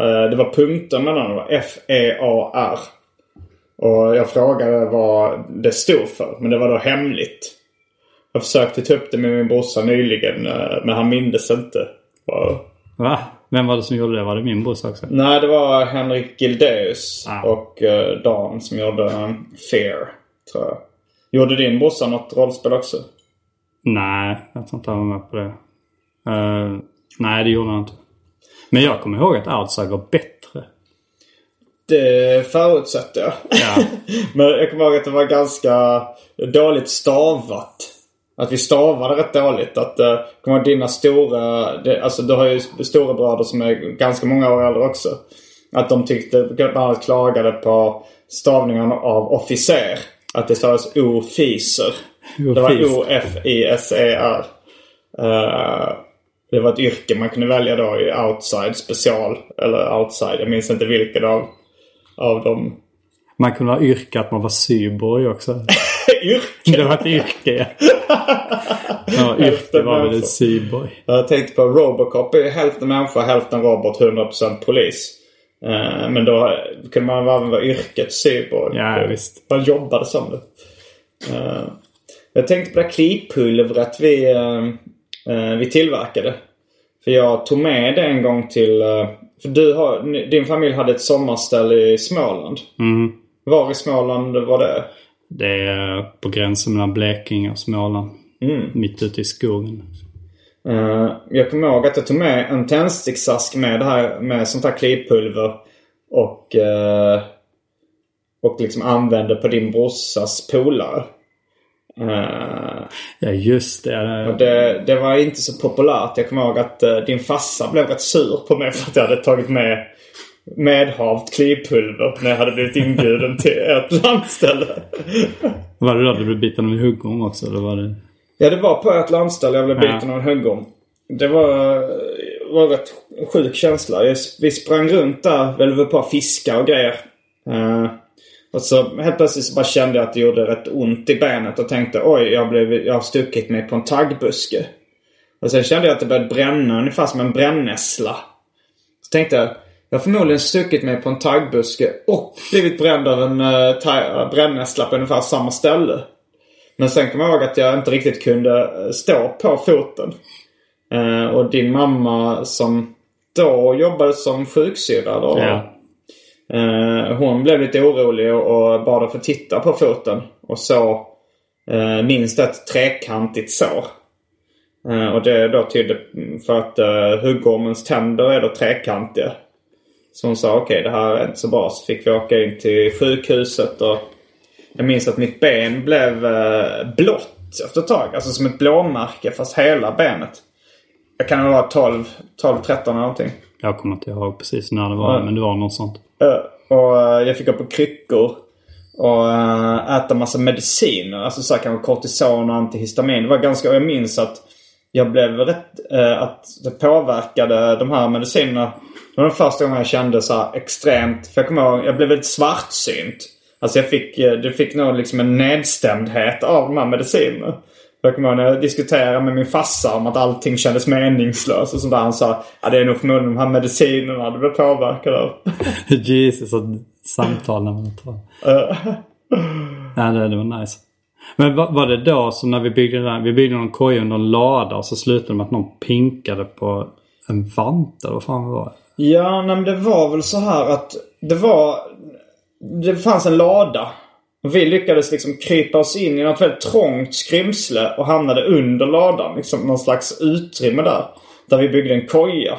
eh, det var punkter mellan. Det var F-E-A-R. Och jag frågade vad det stod för. Men det var då hemligt. Jag försökte ta upp det med min brorsa nyligen. eh, men han mindes inte. Och, Va? Vem var det som gjorde det? Var det min brorsa också? nej, det var Henrik Gildeus Ah. och uh, Dan som gjorde eh, Fear. Tror jag. Gjorde din brorsa något rollspel också? Nej, jag tror inte han var med på det. Eh, nej, det gjorde han inte. Men jag kommer ihåg att Outside var bättre. Det förutsätter jag. Ja. Men jag kommer ihåg att det var ganska dåligt stavat. Att vi stavade rätt dåligt. Att, uh, kommer dina stora... Det, alltså du har ju storebröder som är ganska många år äldre också. Att de tyckte, bland annat klagade på stavningen av officer. Att det stavas o-fiser. Det var. O-F-I-S-E-R. Eh, det var ett yrke man kunde välja då i outside special. Eller outside. Jag minns inte vilket av, av dem. Man kunde ha yrkat att man var cyborg också. yrke. Det var ett yrke ja. ja yrke var väl en cyborg. Jag tänkte på Robocop är hälften människa, hälften robot, 100% polis. Eh, Men då kunde man använda yrket cyborg. Ja, visst. Man jobbade som det. Eh, Jag tänkte på det här klippulvret vi, eh, vi tillverkade. För jag tog med det en gång till... För du har, din familj hade ett sommarställe i Småland. Mm. Var i Småland var det? Det är på gränsen mellan Blekinge och Småland. Mm. Mitt ute i skogen. Eh, jag kommer ihåg att jag tog med en tändsticksask med det här med sånt här klippulver. Och, eh, och liksom använde på din brorsas polare. Eh, Ja just det. och det, det var inte så populärt. Jag kommer ihåg att eh, din farsa blev rätt sur på mig för att jag hade tagit med medhavt klippulver när jag hade blivit inbjuden till ett landställe. Var det då du blev biten av en huggorm också? Eller var det... Ja, det var på ett landställe jag blev Ja. biten av en huggorm. Det var, var en rätt sjuk känsla. Vi sprang runt där, väl var på att fiska och grejer. Eh, och så helt plötsligt så bara kände jag att det gjorde rätt ont i benet och tänkte oj, jag, blev, jag har stuckit mig på en taggbuske. Och sen kände jag att det började bränna ungefär som en brännässla. Så tänkte jag, jag har förmodligen stuckit mig på en taggbuske och blivit bränd av en uh, brännässla på ungefär samma ställe. Men sen kom jag ihåg att jag inte riktigt kunde eh, stå på foten. Uh, och din mamma som då jobbade som sjuksyrra då. Ja. Eh, hon blev lite orolig och bad att få titta på foten. Och så eh, minst ett trekantigt sår. Eh, och det då tydde för att eh, huggormens tänder är då trekantiga. Så hon sa okej det här är inte så bra. Så fick vi åka in till sjukhuset och jag minns att mitt ben blev eh, blått efter ett tag. Alltså som ett blåmärke fast hela benet. Jag kan vara 12, 12, 13 eller någonting. Jag kommer inte ihåg precis när det var, Ja. men det var något sånt. Och eh, jag fick gå på kryckor. Och eh, äta massa mediciner. Alltså så här kanske kortison och antihistamin. Det var ganska... Och jag minns att jag blev rätt... eh, att det påverkade de här medicinerna. Det var den första gången jag kände så här extremt... För jag kommer ihåg, jag blev väldigt svartsynt. Alltså jag fick... Eh, det fick nog liksom en nedstämdhet av de här medicinerna. Jag kommer ihåg när jag diskuterade med min farsa om att allting kändes meningslöst och sånt där. Han sa att det är nog förmodligen de här medicinerna du blev påverkad av. Jesus, att samtalen man tar. Ja, det, det var nice. Men var, var det då som när vi byggde den? Vi byggde någon koja under en lada och så slutade det med att någon pinkade på en vante. Vad fan var det? Ja, nej, men det var väl så här att det var... Det fanns en lada. Vi lyckades liksom krypa oss in i något väldigt trångt skrymsle och hamnade under ladan. Liksom någon slags utrymme där. Där vi byggde en koja.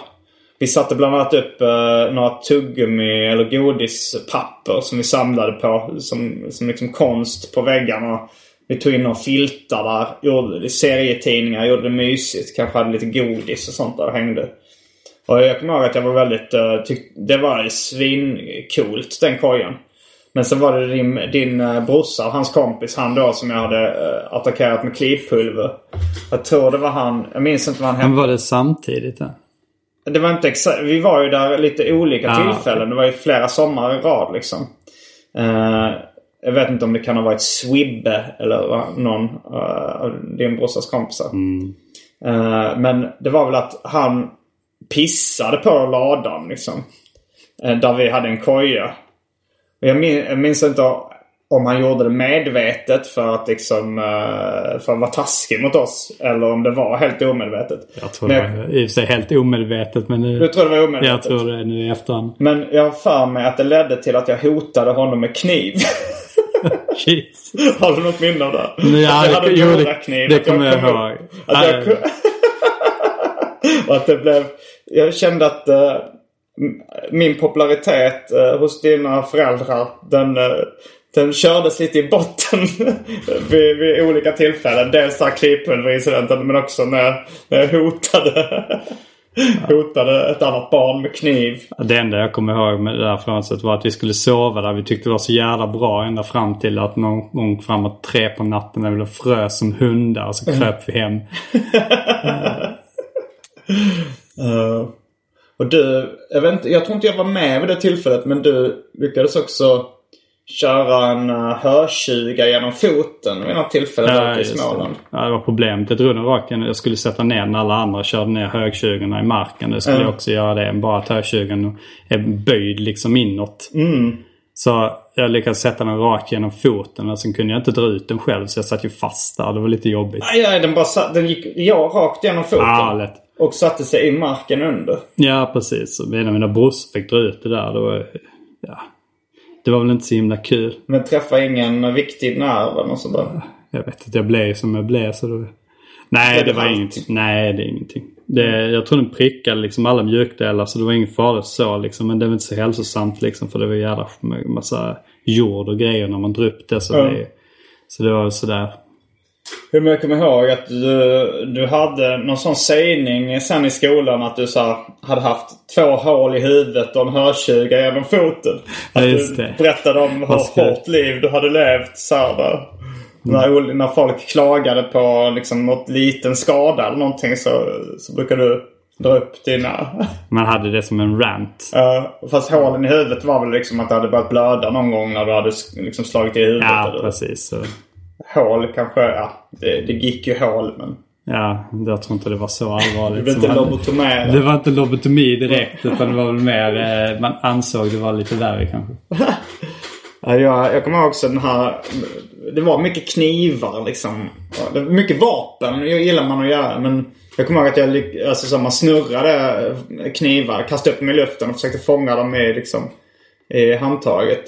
Vi satte bland annat upp eh, några tuggummi eller godispapper som vi samlade på som, som liksom konst på väggarna. Vi tog in några filtar där, gjorde serietidningar, gjorde det mysigt. Kanske hade lite godis och sånt där och hängde. Och jag kommer ihåg att jag var väldigt... Uh, tyck- det var svincoolt den kojan. Men sen var det din, din uh, brorsa och hans kompis, han då som jag hade eh, attackerat med klivpulver. Jag tror det var han, jag minns inte vad han hette. Men var det samtidigt? Ja? Det var inte exakt. Vi var ju där lite olika Ah, tillfällen. Det var ju flera sommar i rad liksom. Eh, jag vet inte om det kan ha varit Swibbe eller någon uh, av din brorsas kompisar. Eh, men det var väl att han pissade på ladan liksom. Eh, där vi hade en koja. Jag minns, jag minns inte om han gjorde det medvetet för att liksom eh, för att vara taskig mot oss. Eller om det var helt omedvetet. Jag tror Men det var i och för sig helt omedvetet men nu... Du tror det var omedvetet? Jag tror det nu i efterhand. Men jag har för mig att det ledde till att jag hotade honom med kniv. Har du något minne av det? Ja, Att jag hade jo, det- morakniv, det jag kommer jag kom ihåg. Att jag, Nej. och att det blev... Jag kände att eh, min popularitet eh, hos dina föräldrar, den, eh, den kördes lite i botten vid, vid olika tillfällen. Dels den här klipulverincidenten men också när, när jag hotade, hotade ett annat barn med kniv. Det enda jag kommer ihåg med det där fönstret var att vi skulle sova där. Vi tyckte det var så jävla bra ända fram till att någon gång framåt tre på natten när vi frös som hundar och så kröp vi hem. Eh, och du, jag, vet inte, jag tror inte jag var med vid det tillfället men du lyckades också köra en uh, hörtjuga genom foten vid något tillfälle ute i just det. Småland. Ja, det var problemet. Jag drog den rakt igen. Jag skulle sätta ner när alla andra körde ner högtjugorna i marken. Det skulle Ja. jag också göra det. Bara att högtjugen är böjd liksom inåt. Mm. Så jag lyckades sätta den rakt genom foten. Och sen kunde jag inte dra ut den själv. Så jag satt ju fast där. Det var lite jobbigt. Aj, aj, den, bara satt, den gick ja, rakt genom foten. Ja, lätt. Och satte sig i marken under. Ja, precis. Så medan mina brorsor fick dra ut det där. Då, ja, det var väl inte så himla kul. Men träffade ingen viktig nerv eller något sånt där. Jag vet att jag blev som jag blev. Så då... Nej, det det var ingenting. Nej, det är ingenting. Det, jag tror den prickade liksom alla mjukdelar så det var inget farligt så liksom. Men det var inte så hälsosamt liksom för det var jävla massa jord och grejer när man drog upp det. Så, Ja. det, så det var sådär. Hur mycket kommer ihåg att du, du hade någon sån sägning sen i skolan att du så här, hade haft två hål i huvudet och en hörtjuga genom foten. Ja, Att just du det. berättade om hur hårt liv du hade levt så här, där. När, när folk klagade på liksom, något liten skada eller någonting så, så brukade du dra upp dina... Man hade det som en rant. Ja, fast hålen i huvudet var väl liksom att det hade börjat blöda någon gång när du hade liksom slagit i huvudet. Ja, eller- precis. Så, Hål kanske, ja. Det, det gick ju hål men... ja, jag tror inte det var så Det allvarligt. blev som inte lobotomera. Det var inte lobotomi direkt utan det var väl mer eh, man ansåg det var lite värre kanske. Ja, jag, jag kommer ihåg också den här... Det var mycket knivar liksom. Det var mycket vapen det gillar man att göra. Men jag kommer ihåg att jag alltså, så man snurrade knivar, kastade upp dem i luften och försökte fånga dem i, liksom, i handtaget.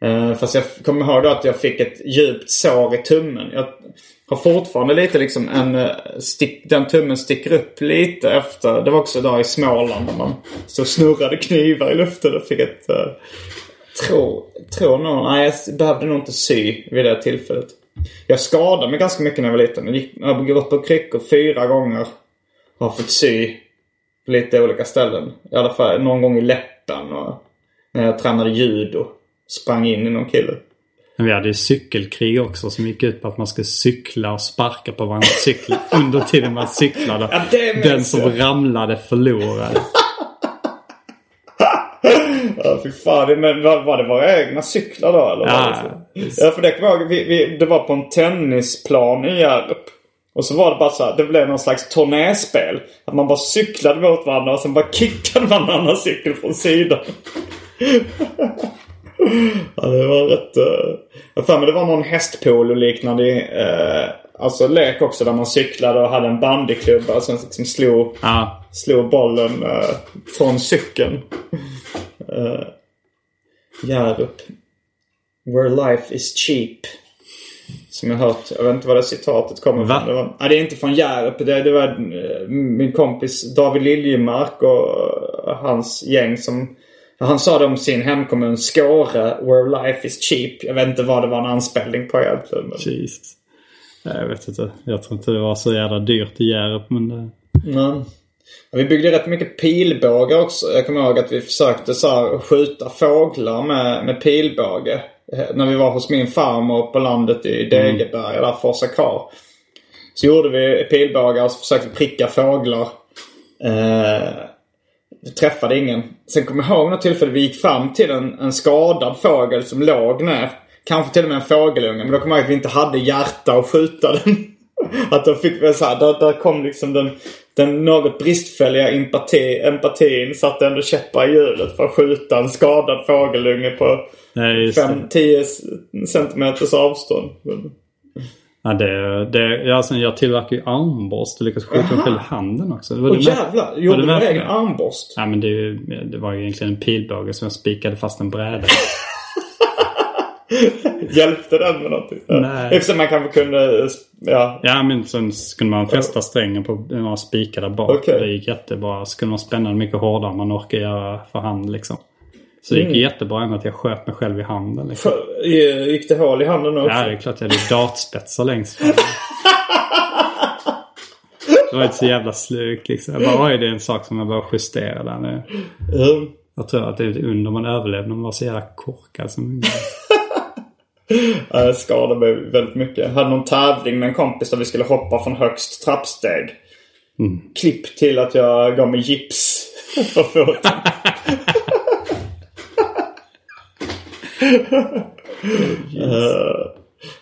Eh, fast jag kommer ihåg då att jag fick ett djupt sår i tummen. Jag har fortfarande lite liksom en... Eh, stick, den tummen sticker upp lite efter. Det var också där i Småland när man så snurrade knivar i luften och fick ett... eh, tror, tror någon... nej jag behövde nog inte sy vid det tillfället. Jag skadade mig ganska mycket när jag var liten. Jag, gick, jag har gått på kryckor fyra gånger. Har fått sy på lite olika ställen. I alla fall någon gång i läppen och när jag tränade judo. Sprang in i någon kille. Men vi hade ju cykelkrig också som gick ut på att man skulle cykla och sparka på varandras cyklar under tiden man cyklade. Ja, Den som jag. ramlade förlorade. Ja, fy fan. Men var, var det våra egna cyklar då eller? Ja, det ja för det kommer jag ihåg. Vi, vi, det var på en tennisplan i Hjärup. Och så var det bara så här, det blev någon slags turnéspel. Att man bara cyklade mot varandra och sen bara kickade man annan cykel från sidan. ja, det var rätt... Uh... Jag för mig det var någon hästpolo liknande uh, alltså lek också där man cyklade och hade en bandyklubba och sen liksom slog Ja, slog bollen eh, från cykeln. Uh, Hjärup. Where life is cheap. Som jag hört. Jag vet inte var det citatet kommer Va? ifrån. Det, var, nej, det är inte från Hjärup. Det, det var eh, min kompis David Liljemark och eh, hans gäng som... Han sa det om sin hemkommun Skåre. Where life is cheap. Jag vet inte vad det var en anspelning på egentligen. Men... Jesus. Jag vet inte. Jag tror inte det var så jävla dyrt i Hjärup men det... Nej. Vi byggde rätt mycket pilbågar också. Jag kommer ihåg att vi försökte så här, skjuta fåglar med, med pilbåge. Eh, När vi var hos min farmor på landet i Degeberga, där Forsa Kar. Så gjorde vi pilbågar och försökte pricka fåglar. Eh, vi träffade ingen. Sen kommer jag ihåg något tillfälle vi gick fram till en, en skadad fågel som låg ner. Kanske till och med en fågelunge. Men då kommer jag ihåg att vi inte hade hjärta att skjuta den. Att då fick vi så här, där, där kom liksom den, den något bristfälliga empati, empatin satte ändå käppar i hjulet för att skjuta en skadad fågelunge på Nej, just det. 5-10 centimeters avstånd. Ja, det, det, sen jag tillverkar ju armborst och lyckas skjuta mig själv i handen också. Åh det jävlar! Gjorde du med- egen armborst? Ja, men det, det var ju egentligen en pilbåge som jag spikade fast en bräda. Hjälpte den med någonting? Nej. Eftersom man kanske kunde... Ja. Ja, men sen kunde man fästa strängen på några spikar där bak. Okej. Det gick jättebra. Så kunde man spänna den mycket hårdare än man orkar göra för hand liksom. Så det gick Mm. jättebra än att jag sköt mig själv i handen. Liksom. Gick det hål i handen också? Ja, det är klart jag hade dartspetsar längst fram. Det var inte så jävla sluk liksom. Jag bara, oj det är en sak som jag bara justera där nu. Mm. Jag tror att det är ett under man överlevde. Man var så jävla korkad som Ja, Jag skadade mig väldigt mycket. Jag hade någon tävling med en kompis där vi skulle hoppa från högst trappsteg. Klipp till att jag gav mig gips för foten.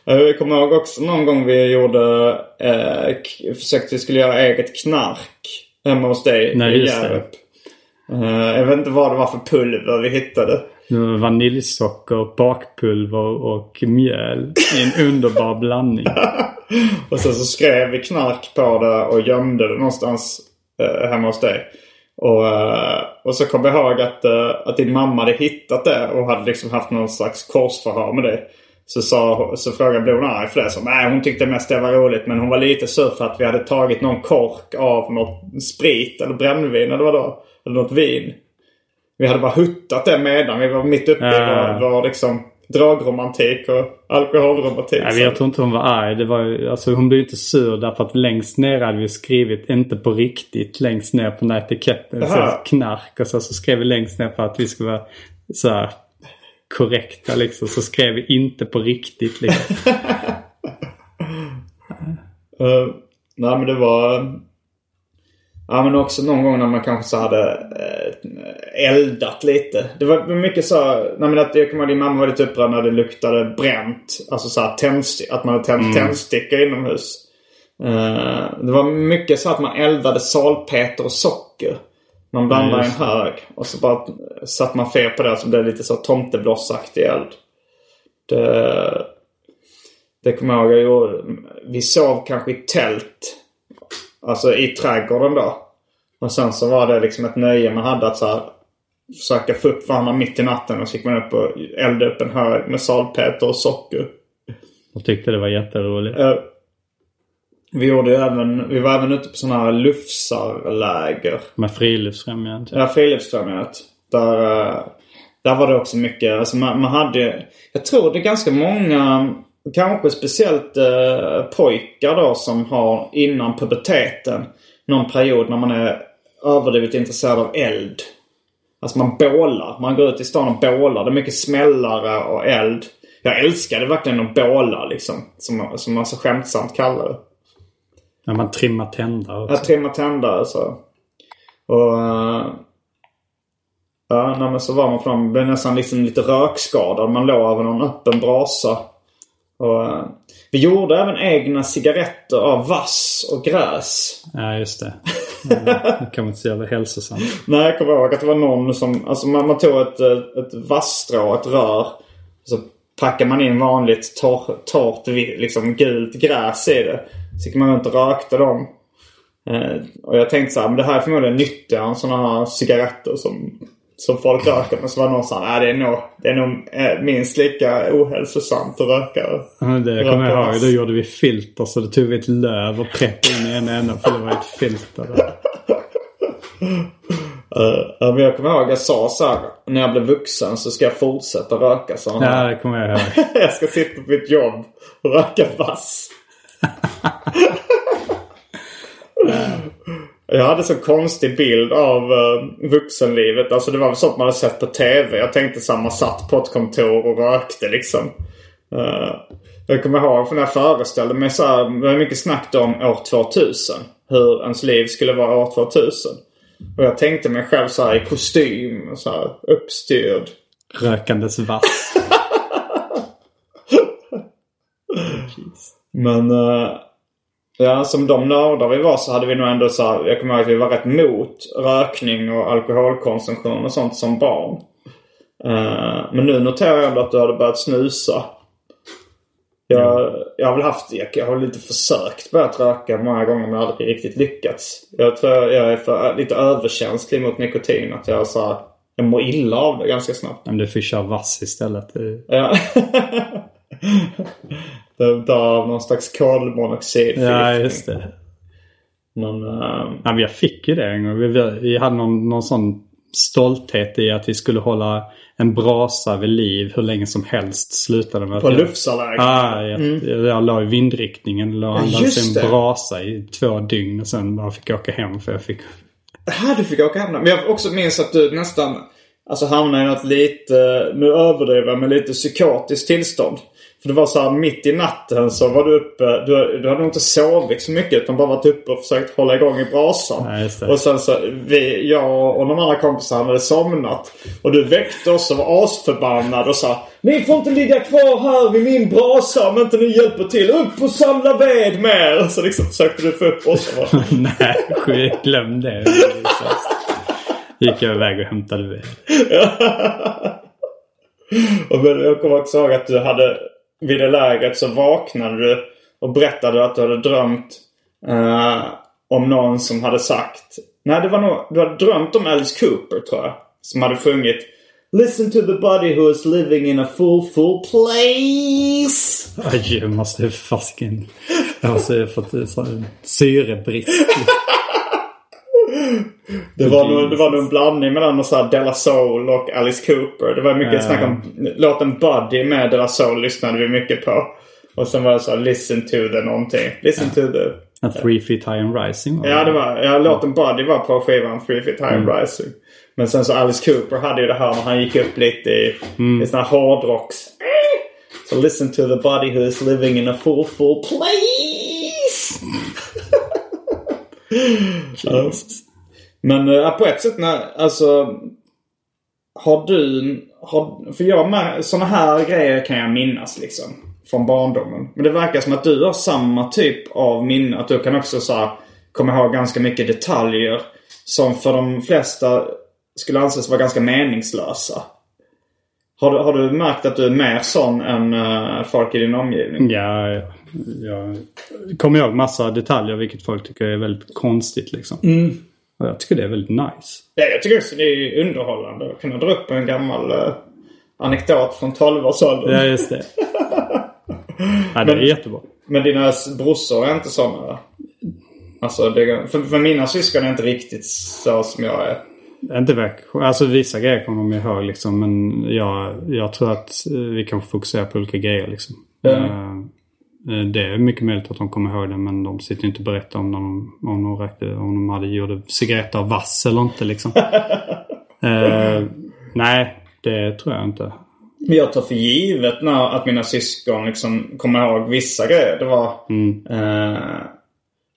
Eh, Jag kommer ihåg också någon gång vi gjorde, eh, försökte vi skulle göra eget knark hemma hos dig Nej, i. Hjärup. Eh, jag vet inte vad det var för pulver vi hittade. Det var Vaniljsocker, bakpulver och mjöl i en underbar blandning. Och sen så skrev vi knark på det och gömde det någonstans eh, hemma hos dig. Och, eh, och så kom jag ihåg att, eh, att din mamma hade hittat det och hade liksom haft någon slags korsförhör med dig. Så, sa, så frågade blev hon arg för det? Så, nej hon tyckte mest det var roligt men hon var lite sur för att vi hade tagit någon kork av något sprit eller brännvin eller vad då? Eller något vin. Vi hade bara huttat det medan vi var mitt uppe i Ja. vår, vår liksom drogromantik och alkoholromantik. Nej, jag tror inte hon var arg. Det var, ju- alltså, hon blev inte sur därför att längst ner hade vi skrivit inte på riktigt längst ner på den här etiketten. Så knark och så, så skrev vi längst ner för att vi skulle vara så här korrekta liksom. Så skrev vi inte på riktigt liksom. Uh, nej men det var... Ja men också någon gång när man kanske så hade eh, eldat lite. Det var mycket så... Nej men att jag kommer ihåg din mamma var lite upprörd när det luktade bränt. Alltså så här tändsti- att man hade tänt tändstickor inomhus. Eh, det var mycket så att man eldade salpeter och socker. Man blandade i en hög. Och så bara satte man fel på det så blev det lite så tomteblossaktig eld. Det... Det kommer jag ihåg jag gjorde. Vi sov kanske i tält. Alltså i trädgården då. Och sen så var det liksom ett nöje man hade att så här, försöka få upp varandra mitt i natten. Och så gick man upp och eldade upp en hög med salpeter och socker. Jag tyckte det var jätteroligt. Eh, vi gjorde även, vi var även ute på sådana här lufsarläger. Med friluftsfrämjandet. Ja, Friluftsfrämjandet. Där, eh, där var det också mycket, alltså man, man hade Jag tror det är ganska många, kanske speciellt eh, pojkar då som har innan puberteten någon period när man är överdrivet intresserad av eld. Alltså man bålar. Man går ut i stan och bålar. Det är mycket smällare och eld. Jag älskade verkligen att båla liksom. Som, som man så skämtsamt kallar det. När man trimmar tändare också. Jag trimmar tändare så. Och... eh, Ja, nej, men så var man på dem. Blev nästan liksom lite rökskadad. Man låg över någon öppen brasa. Och, eh, vi gjorde även egna cigaretter av vass och gräs. Ja, just det. Det kan man inte jävla hälsosamt. Nej, jag kommer ihåg att det var någon som... Alltså man, man tog ett, eh, ett vasstrå, ett rör. Så packade man in vanligt torr, torrt, liksom gult gräs i det. Så gick man runt och rökte dem. Eh, och jag tänkte så här, men det här är förmodligen nyttigare än sådana här cigaretter som, som folk röker. Men så var någon som sa, nej det är nog, det är nog eh, minst lika ohälsosamt att röka. Ja, Det kommer jag ihåg. Då gjorde vi filter så då tog vi ett löv och prätte in i en ända för det var ett filter. Uh, men jag kommer ihåg jag sa så här, när jag blev vuxen så ska jag fortsätta röka så Ja, det kommer jag ihåg. jag ska sitta på mitt jobb och röka vass. Jag hade så konstig bild av uh, vuxenlivet. Alltså det var väl sånt man hade sett på TV. Jag tänkte så här, man satt på ett kontor och rökte liksom. Eh, jag kommer ihåg när jag föreställde mig så här. Det var mycket snack om år 2000. Hur ens liv skulle vara år 2000. Och jag tänkte mig själv så här i kostym så här uppstyrd. Rökandes vass. Men eh, ja, som de nördar vi var så hade vi nog ändå så här, Jag kommer ihåg att vi var rätt mot rökning och alkoholkonsumtion och sånt som barn. Eh, men nu noterar jag ändå att du hade börjat snusa. Jag, jag har väl haft, jag, jag har lite försökt börjat röka många gånger men aldrig riktigt lyckats. Jag tror jag är för, lite överkänslig mot nikotin. Att jag, så här, jag mår illa av det ganska snabbt. Men du får köra vass istället. Ja. det dör av någon slags kolmonoxid. Ja, just det. Men, ehm, Ja, jag fick ju det en gång. Vi, vi hade någon, någon sån stolthet i att vi skulle hålla en brasa vid liv hur länge som helst. Slutade med på Lufsaläget. Ah, jag, jag la i vindriktningen. Just andades det. en brasa i två dygn och sen bara fick jag åka hem för jag fick... Här du fick åka hem. Men jag också minns att du nästan... alltså hamnade i något lite, nu överdriver men lite psykotiskt tillstånd. För det var så här mitt i natten så var du uppe, du, du hade nog inte sovit så mycket utan bara varit uppe och försökt hålla igång i brasan. Det. och sen så, vi, jag och de andra kompisarna hade somnat. Och du väckte oss och var asförbannad och sa Ni får inte ligga kvar här vid min brasa om inte ni hjälper till. Upp och samla ved med er! Så liksom försökte du få upp oss. Och Nej, skit, glöm det. Gick jag iväg och hämtade ved. Och men jag kommer också ihåg att du hade vid det lägret så vaknade du och berättade att du hade drömt eh, om någon som hade sagt Nej, det var nog, du hade drömt om Alice Cooper tror jag. Som hade sjungit Listen to the body who is living in a full, full place. Aj, jag måste fasiken... Jag har fått syrebrist. Det var, nog, det var nog en blandning mellan så här Della Soul och Alice Cooper. Det var mycket Ja. snack om låten Buddy med Della Soul lyssnade vi mycket på. Och sen var det så här, Listen to the någonting. Listen to the... En three feet high and rising. Ja, det var, ja, låten Buddy var på skivan Three Feet High and Rising. Men sen så Alice Cooper hade ju det här när han gick upp lite i, i sån här hårdrocks. Så listen to the body who is living in a full, full place. Ja. Men äh, på ett sätt, när, alltså. Har du, har, för jag såna här grejer kan jag minnas liksom. Från barndomen. Men det verkar som att du har samma typ av minne. Att du kan också så här, komma ihåg ganska mycket detaljer. Som för de flesta skulle anses vara ganska meningslösa. Har du, har du märkt att du är mer sån än äh, folk i din omgivning? Ja, jag, kommer ihåg massa detaljer vilket folk tycker är väldigt konstigt liksom. Och jag tycker det är väldigt nice. Ja, jag tycker också det är underhållande att kunna dra upp en gammal äh, anekdot från 12-årsåldern. Ja, just det. ja, det är jättebra. Men dina brorsor är inte sådana? Alltså, det, för, för mina syskon är inte riktigt så som jag är. Inte verk, alltså vissa grejer kommer de ihåg liksom. Men jag, jag tror att eh, vi kan fokusera på olika grejer liksom. Eh, eh, Det är mycket möjligt att de kommer ihåg det men de sitter inte och berättar om, de, om, de, räckte, om de hade gjorde cigaretter av vass eller inte liksom. Eh, nej, det tror jag inte. Jag tar för givet när, att mina syskon liksom kommer ihåg vissa grejer. Det var, eh,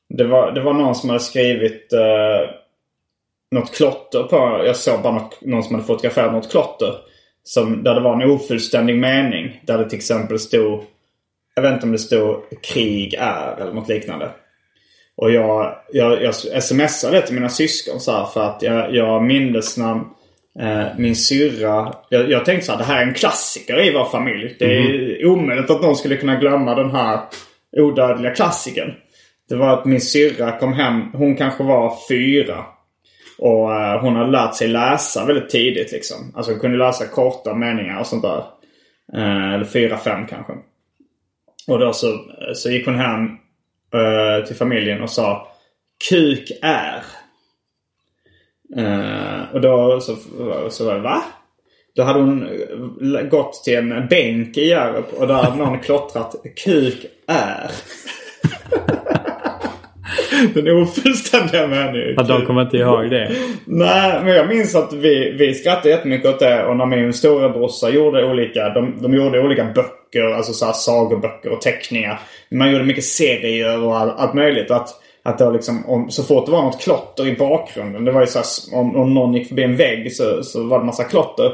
det var, det var någon som hade skrivit eh, något klotter på. Jag såg bara något, någon som hade fotograferat något klotter. Som, där det var en ofullständig mening. Där det till exempel stod Jag vet inte om det stod krig är eller något liknande. Och jag, jag, jag smsade till mina syskon så här för att jag, jag mindes när eh, min syrra... Jag, jag tänkte så här, det här är en klassiker i vår familj. Det är omöjligt att någon skulle kunna glömma den här odödliga klassikern. Det var att min syrra kom hem, hon kanske var fyra. Och eh, hon hade lärt sig läsa väldigt tidigt liksom. Alltså hon kunde läsa korta meningar och sånt där. Eh, eller fyra, fem kanske. Och då så, så gick hon hem uh, till familjen och sa Kuk är. Uh, och då så, så var det va? Då hade hon gått till en bänk i Hjärup och där hade någon klottrat Kuk är. Den ofullständiga meningen. Att de kommer inte ihåg det. Nej, men jag minns att vi, vi skrattade jättemycket åt det. Och när min storebrorsa gjorde olika, de, de gjorde olika böcker, alltså så här sagoböcker och teckningar. Man gjorde mycket serier och all, allt möjligt. Att, att det var liksom, om, så fort det var något klotter i bakgrunden. Det var ju så här, om, om någon gick förbi en vägg så, så var det massa klotter.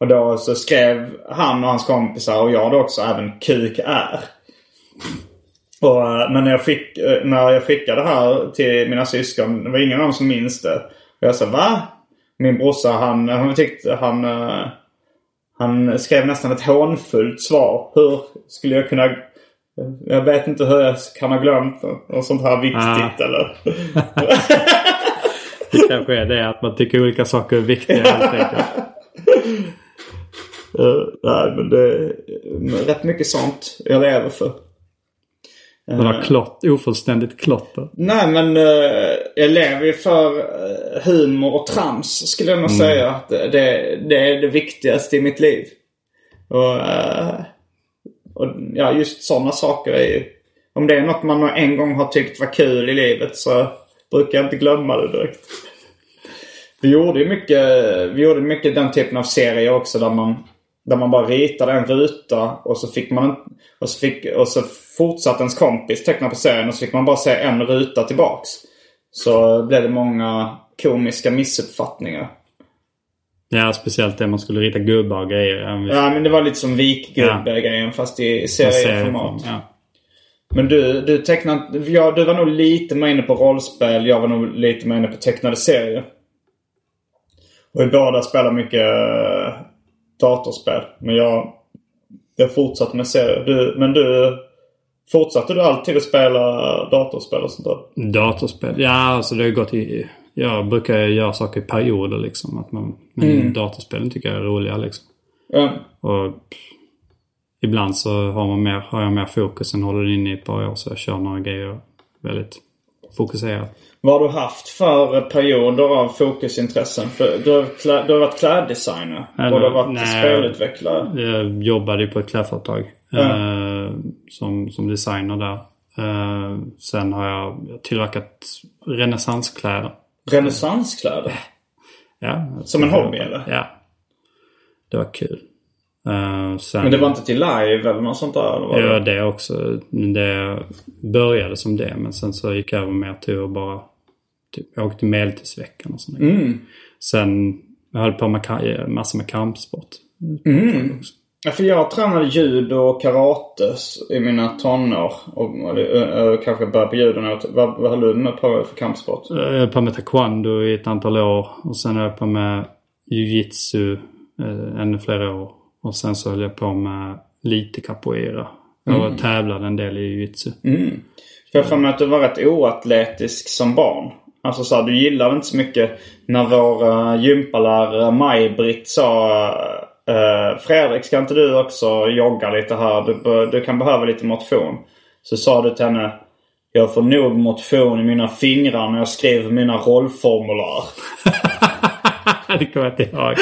Och då så skrev han och hans kompisar och jag då också även kuk är. Och, eh, men när jag, fick, eh, när jag skickade det här till mina syskon, det var ingen av dem som minns det. Och jag sa va? Min brorsa han, han tyckte han, eh, han skrev nästan ett hånfullt svar. Hur skulle jag kunna... Jag vet inte hur jag kan ha glömt något sånt här viktigt Ah. eller... Det kanske är det att man tycker olika saker är viktiga helt enkelt. Eh, nej men det är rätt mycket sånt jag lever för. Det var klott, ofullständigt klotter. Nej men uh, jag lever ju för eh, humor och trams skulle jag nog säga. Att det, det, är det viktigaste i mitt liv. Och, eh, och ja, just sådana saker är ju... Om det är något man en gång har tyckt var kul i livet så brukar jag inte glömma det direkt. Vi gjorde ju mycket, vi gjorde mycket den typen av serier också där man, där man bara ritade en ruta och så fick man och så, fick, och så fortsatte ens kompis teckna på serien och så fick man bara se en ruta tillbaks. Så blev det många komiska missuppfattningar. Ja, speciellt det man skulle rita gubbar och grejer. Ja, men det var lite som vikgubbe-grejen fast i serieformat. Ja. Men du, du tecknade... Ja, du var nog lite mer inne på rollspel. Jag var nog lite mer inne på tecknade serier. Och vi båda spelar mycket datorspel. Men jag, jag fortsatte med serier. Du, men du... Fortsatte du alltid att spela datorspel och sånt där? Datorspel? Ja, alltså det har gått i... Jag brukar göra saker i perioder liksom. Att man, men Mm. datorspelen tycker jag är roliga liksom. Ja. Och ibland så har, man mer, har jag mer fokus än håller inne i ett par år. Så jag kör några grejer väldigt fokuserat. Vad har du haft för perioder av fokusintressen? För du, har, klä, du har varit kläddesigner Eller, och du har varit nej. spelutvecklare. Jag jobbade ju på ett klädföretag Ja. eh, som, som designer där. Eh, sen har jag tillverkat renässanskläder. Renässanskläder? Ja, Som en hobby, eller? Ja. Det var kul. Eh, sen, Men det var inte till live eller något sånt där? Ja, det? det också. Det började som det. Men sen så gick jag över mer till att bara... Typ, jag åkte medeltidsveckan och sånt. Mm. Sen jag höll på med massor med kampsport. Mm. Ja, för jag tränade judo och karate i mina tonår. Och, och, och, och kanske började på judo nu. Vad, vad höll du med på för kampsport? Jag höll på med taekwondo i ett antal år. Och sen höll jag på med jiu-jitsu eh, ännu flera år. Och sen så höll jag på med lite capoeira. Jag Mm. tävlade en del i jiu-jitsu. Mm. För jag för mig att du var rätt oatletisk som barn. Alltså så här, du gillade inte så mycket när vår uh, gympalärare Maj-Britt sa uh, Fredrik ska inte du också jogga lite här? Du, du kan behöva lite motion. Så sa du till henne Jag får nog motion i mina fingrar när jag skriver mina rollformulär. det kommer jag inte ihåg.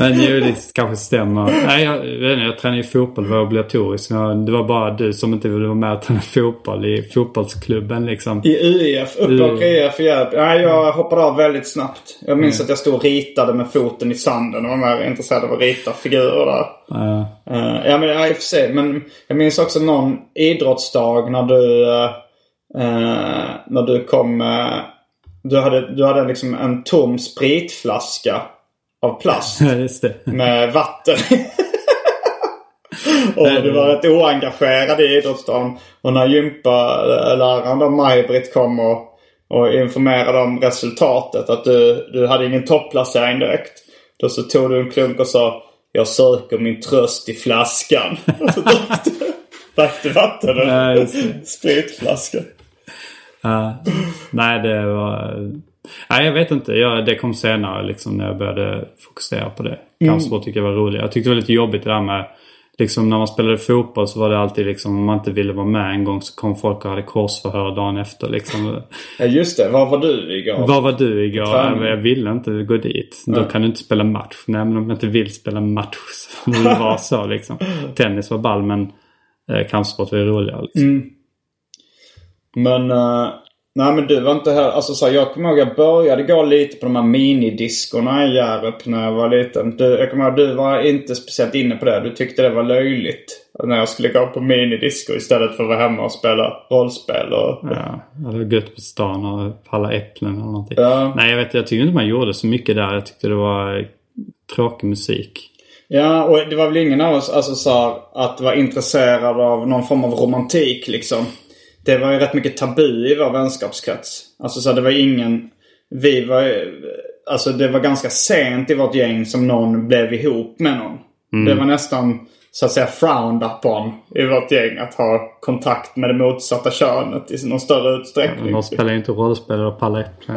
Men jo, det kanske stämmer. Nej, jag, jag, jag tränade ju fotboll, det var obligatoriskt. Jag- Det var bara du som inte ville vara med och träna fotboll i fotbollsklubben liksom. I UIF, Uppåkra IF i Hjälp. Nej, jag hoppade av väldigt snabbt. Jag minns att jag stod och ritade med foten i sanden och var mer intresserad av att rita figurer där. Eh, Eh, ja men ja, i och för sig. Men jag minns också någon idrottsdag när du... eh, när du kom... du, hade, du hade liksom en tom spritflaska av plast med vatten. och du var rätt oengagerad i idrottsdagen. Och när gympaläraren då Maj-Britt kom och, och informerade om resultatet. Att du, du hade ingen topplacering direkt. Då så tog du en klunk och sa Jag söker min tröst i flaskan. Och så drack du, vatten ur Ja, en just det. spritflaska. Ja. nej, det var... Nej, jag vet inte. Jag, det kom senare liksom när jag började fokusera på det. Kampsport tyckte jag var roligt. Jag tyckte det var lite jobbigt det där med... Liksom när man spelade fotboll så var det alltid liksom om man inte ville vara med en gång så kom folk och hade korsförhör dagen efter liksom. Ja just det. Var var du igår? Var var du igår? Träning. Jag ville inte gå dit. Då kan du inte spela match. Nej men om jag inte vill spela match så får det vara så liksom. Tennis var ball men eh, kampsport var ju roligare. Liksom. Men, eh, nej men du var inte här. Alltså så här, jag kommer ihåg jag började gå lite på de här minidiskorna i Hjärup när jag var liten. Du, jag kommer ihåg du var inte speciellt inne på det. Du tyckte det var löjligt. När jag skulle gå på minidisco istället för att vara hemma och spela rollspel och... Ja, eller gå ut på stan och palla äpplen eller någonting. Ja. Nej jag vet jag tycker inte man gjorde så mycket där. Jag tyckte det var tråkig musik. Ja, och det var väl ingen av oss alltså, så här, att var intresserad av någon form av romantik liksom. Det var ju rätt mycket tabu i vår vänskapskrets. Alltså så här, det var ingen... Vi var... ju- Alltså det var ganska sent i vårt gäng som någon blev ihop med någon. Det var nästan så att säga frowned upon i vårt gäng att ha kontakt med det motsatta könet i någon större utsträckning. De spelar ju inte rollspel och äpplen.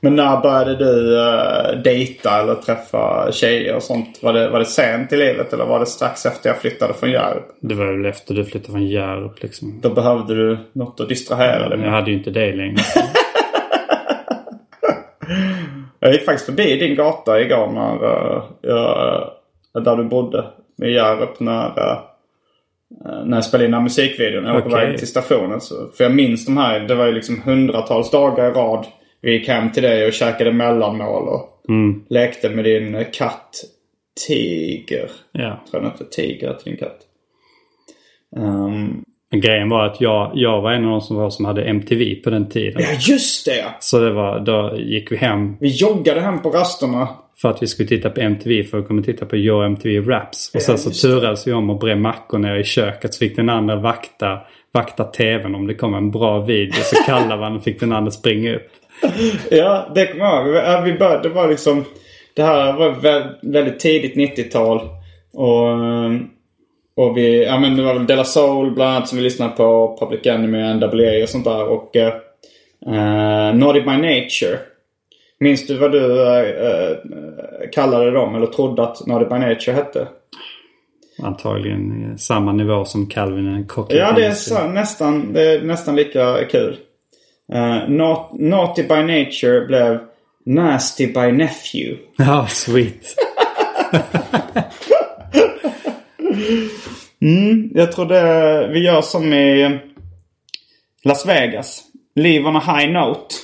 Men när började du uh, dejta eller träffa tjejer och sånt? Var det, var det sent i livet eller var det strax efter jag flyttade från Hjärup? det var väl efter du flyttade från Hjärup liksom. Då behövde du något att distrahera dig Jag med. hade ju inte det längre. Jag gick faktiskt förbi din gata igår när eh, jag, där du bodde i Hjärup när, eh, när jag spelade in den här musikvideon. Jag var på Okej. väg till stationen. Så, för jag minns de här, det var ju liksom hundratals dagar i rad Vi gick hem till dig och käkade mellanmål och lekte med din katt Tiger. Ja. Tror jag inte Tiger till din katt. Ehm, Men grejen var att jag, jag var en av de som, var som hade MTV på den tiden. ja just det! Så det var, då gick vi hem Vi joggade hem på rasterna. för att vi skulle titta på MTV för att komma titta på Your MTV Raps. Och sen så turades vi om och bre mackor nere i köket. Så fick den andra vakta, vakta tvn om det kom en bra video. Så kallade man och fick den andra springa upp. Ja, det kommer jag ihåg. Ja, Vi började, det var liksom... Det här var vä- väldigt tidigt 90-tal. Och, och vi... Ja men det var väl Della Soul bland annat som vi lyssnade på. Public Enemy, NWA och sånt där. Och uh, Naughty by Nature. Minns du vad du eh, kallade dem? Eller trodde att Naughty by Nature hette? Antagligen samma nivå som Calvin and Cochran. Ja, det är så, nästan, det är nästan lika kul. Uh, Naut- Naughty by Nature blev Nasty by Nephew. Ja, sweet. Jag tror det, vi gör som i Las Vegas. Leave on a high note.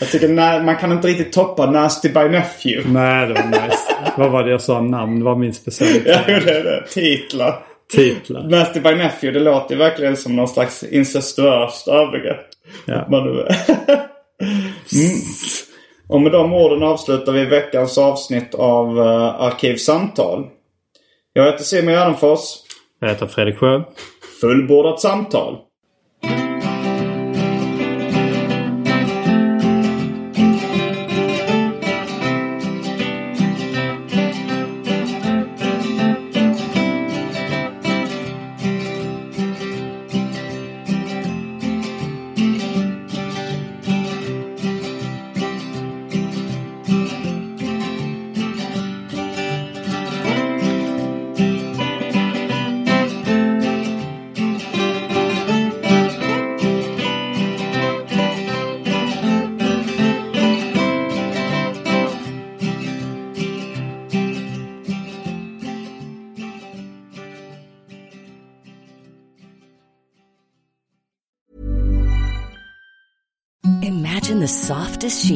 Jag tycker nä- man kan inte riktigt toppa Nasty by Nephew. Nej, det var nice. Vad var det jag sa? Namn var min specialitet. Ja, det är det. Titlar. Titlar. Nasty by Nephew, det låter ju verkligen som någon slags incestuöst övergrepp. Ja. Man mm. Och med de orden avslutar vi veckans avsnitt av uh, Arkivsamtal. Jag heter Simon Gärdenfors. Jag heter Fredrik Sjö. Fullbordat samtal. she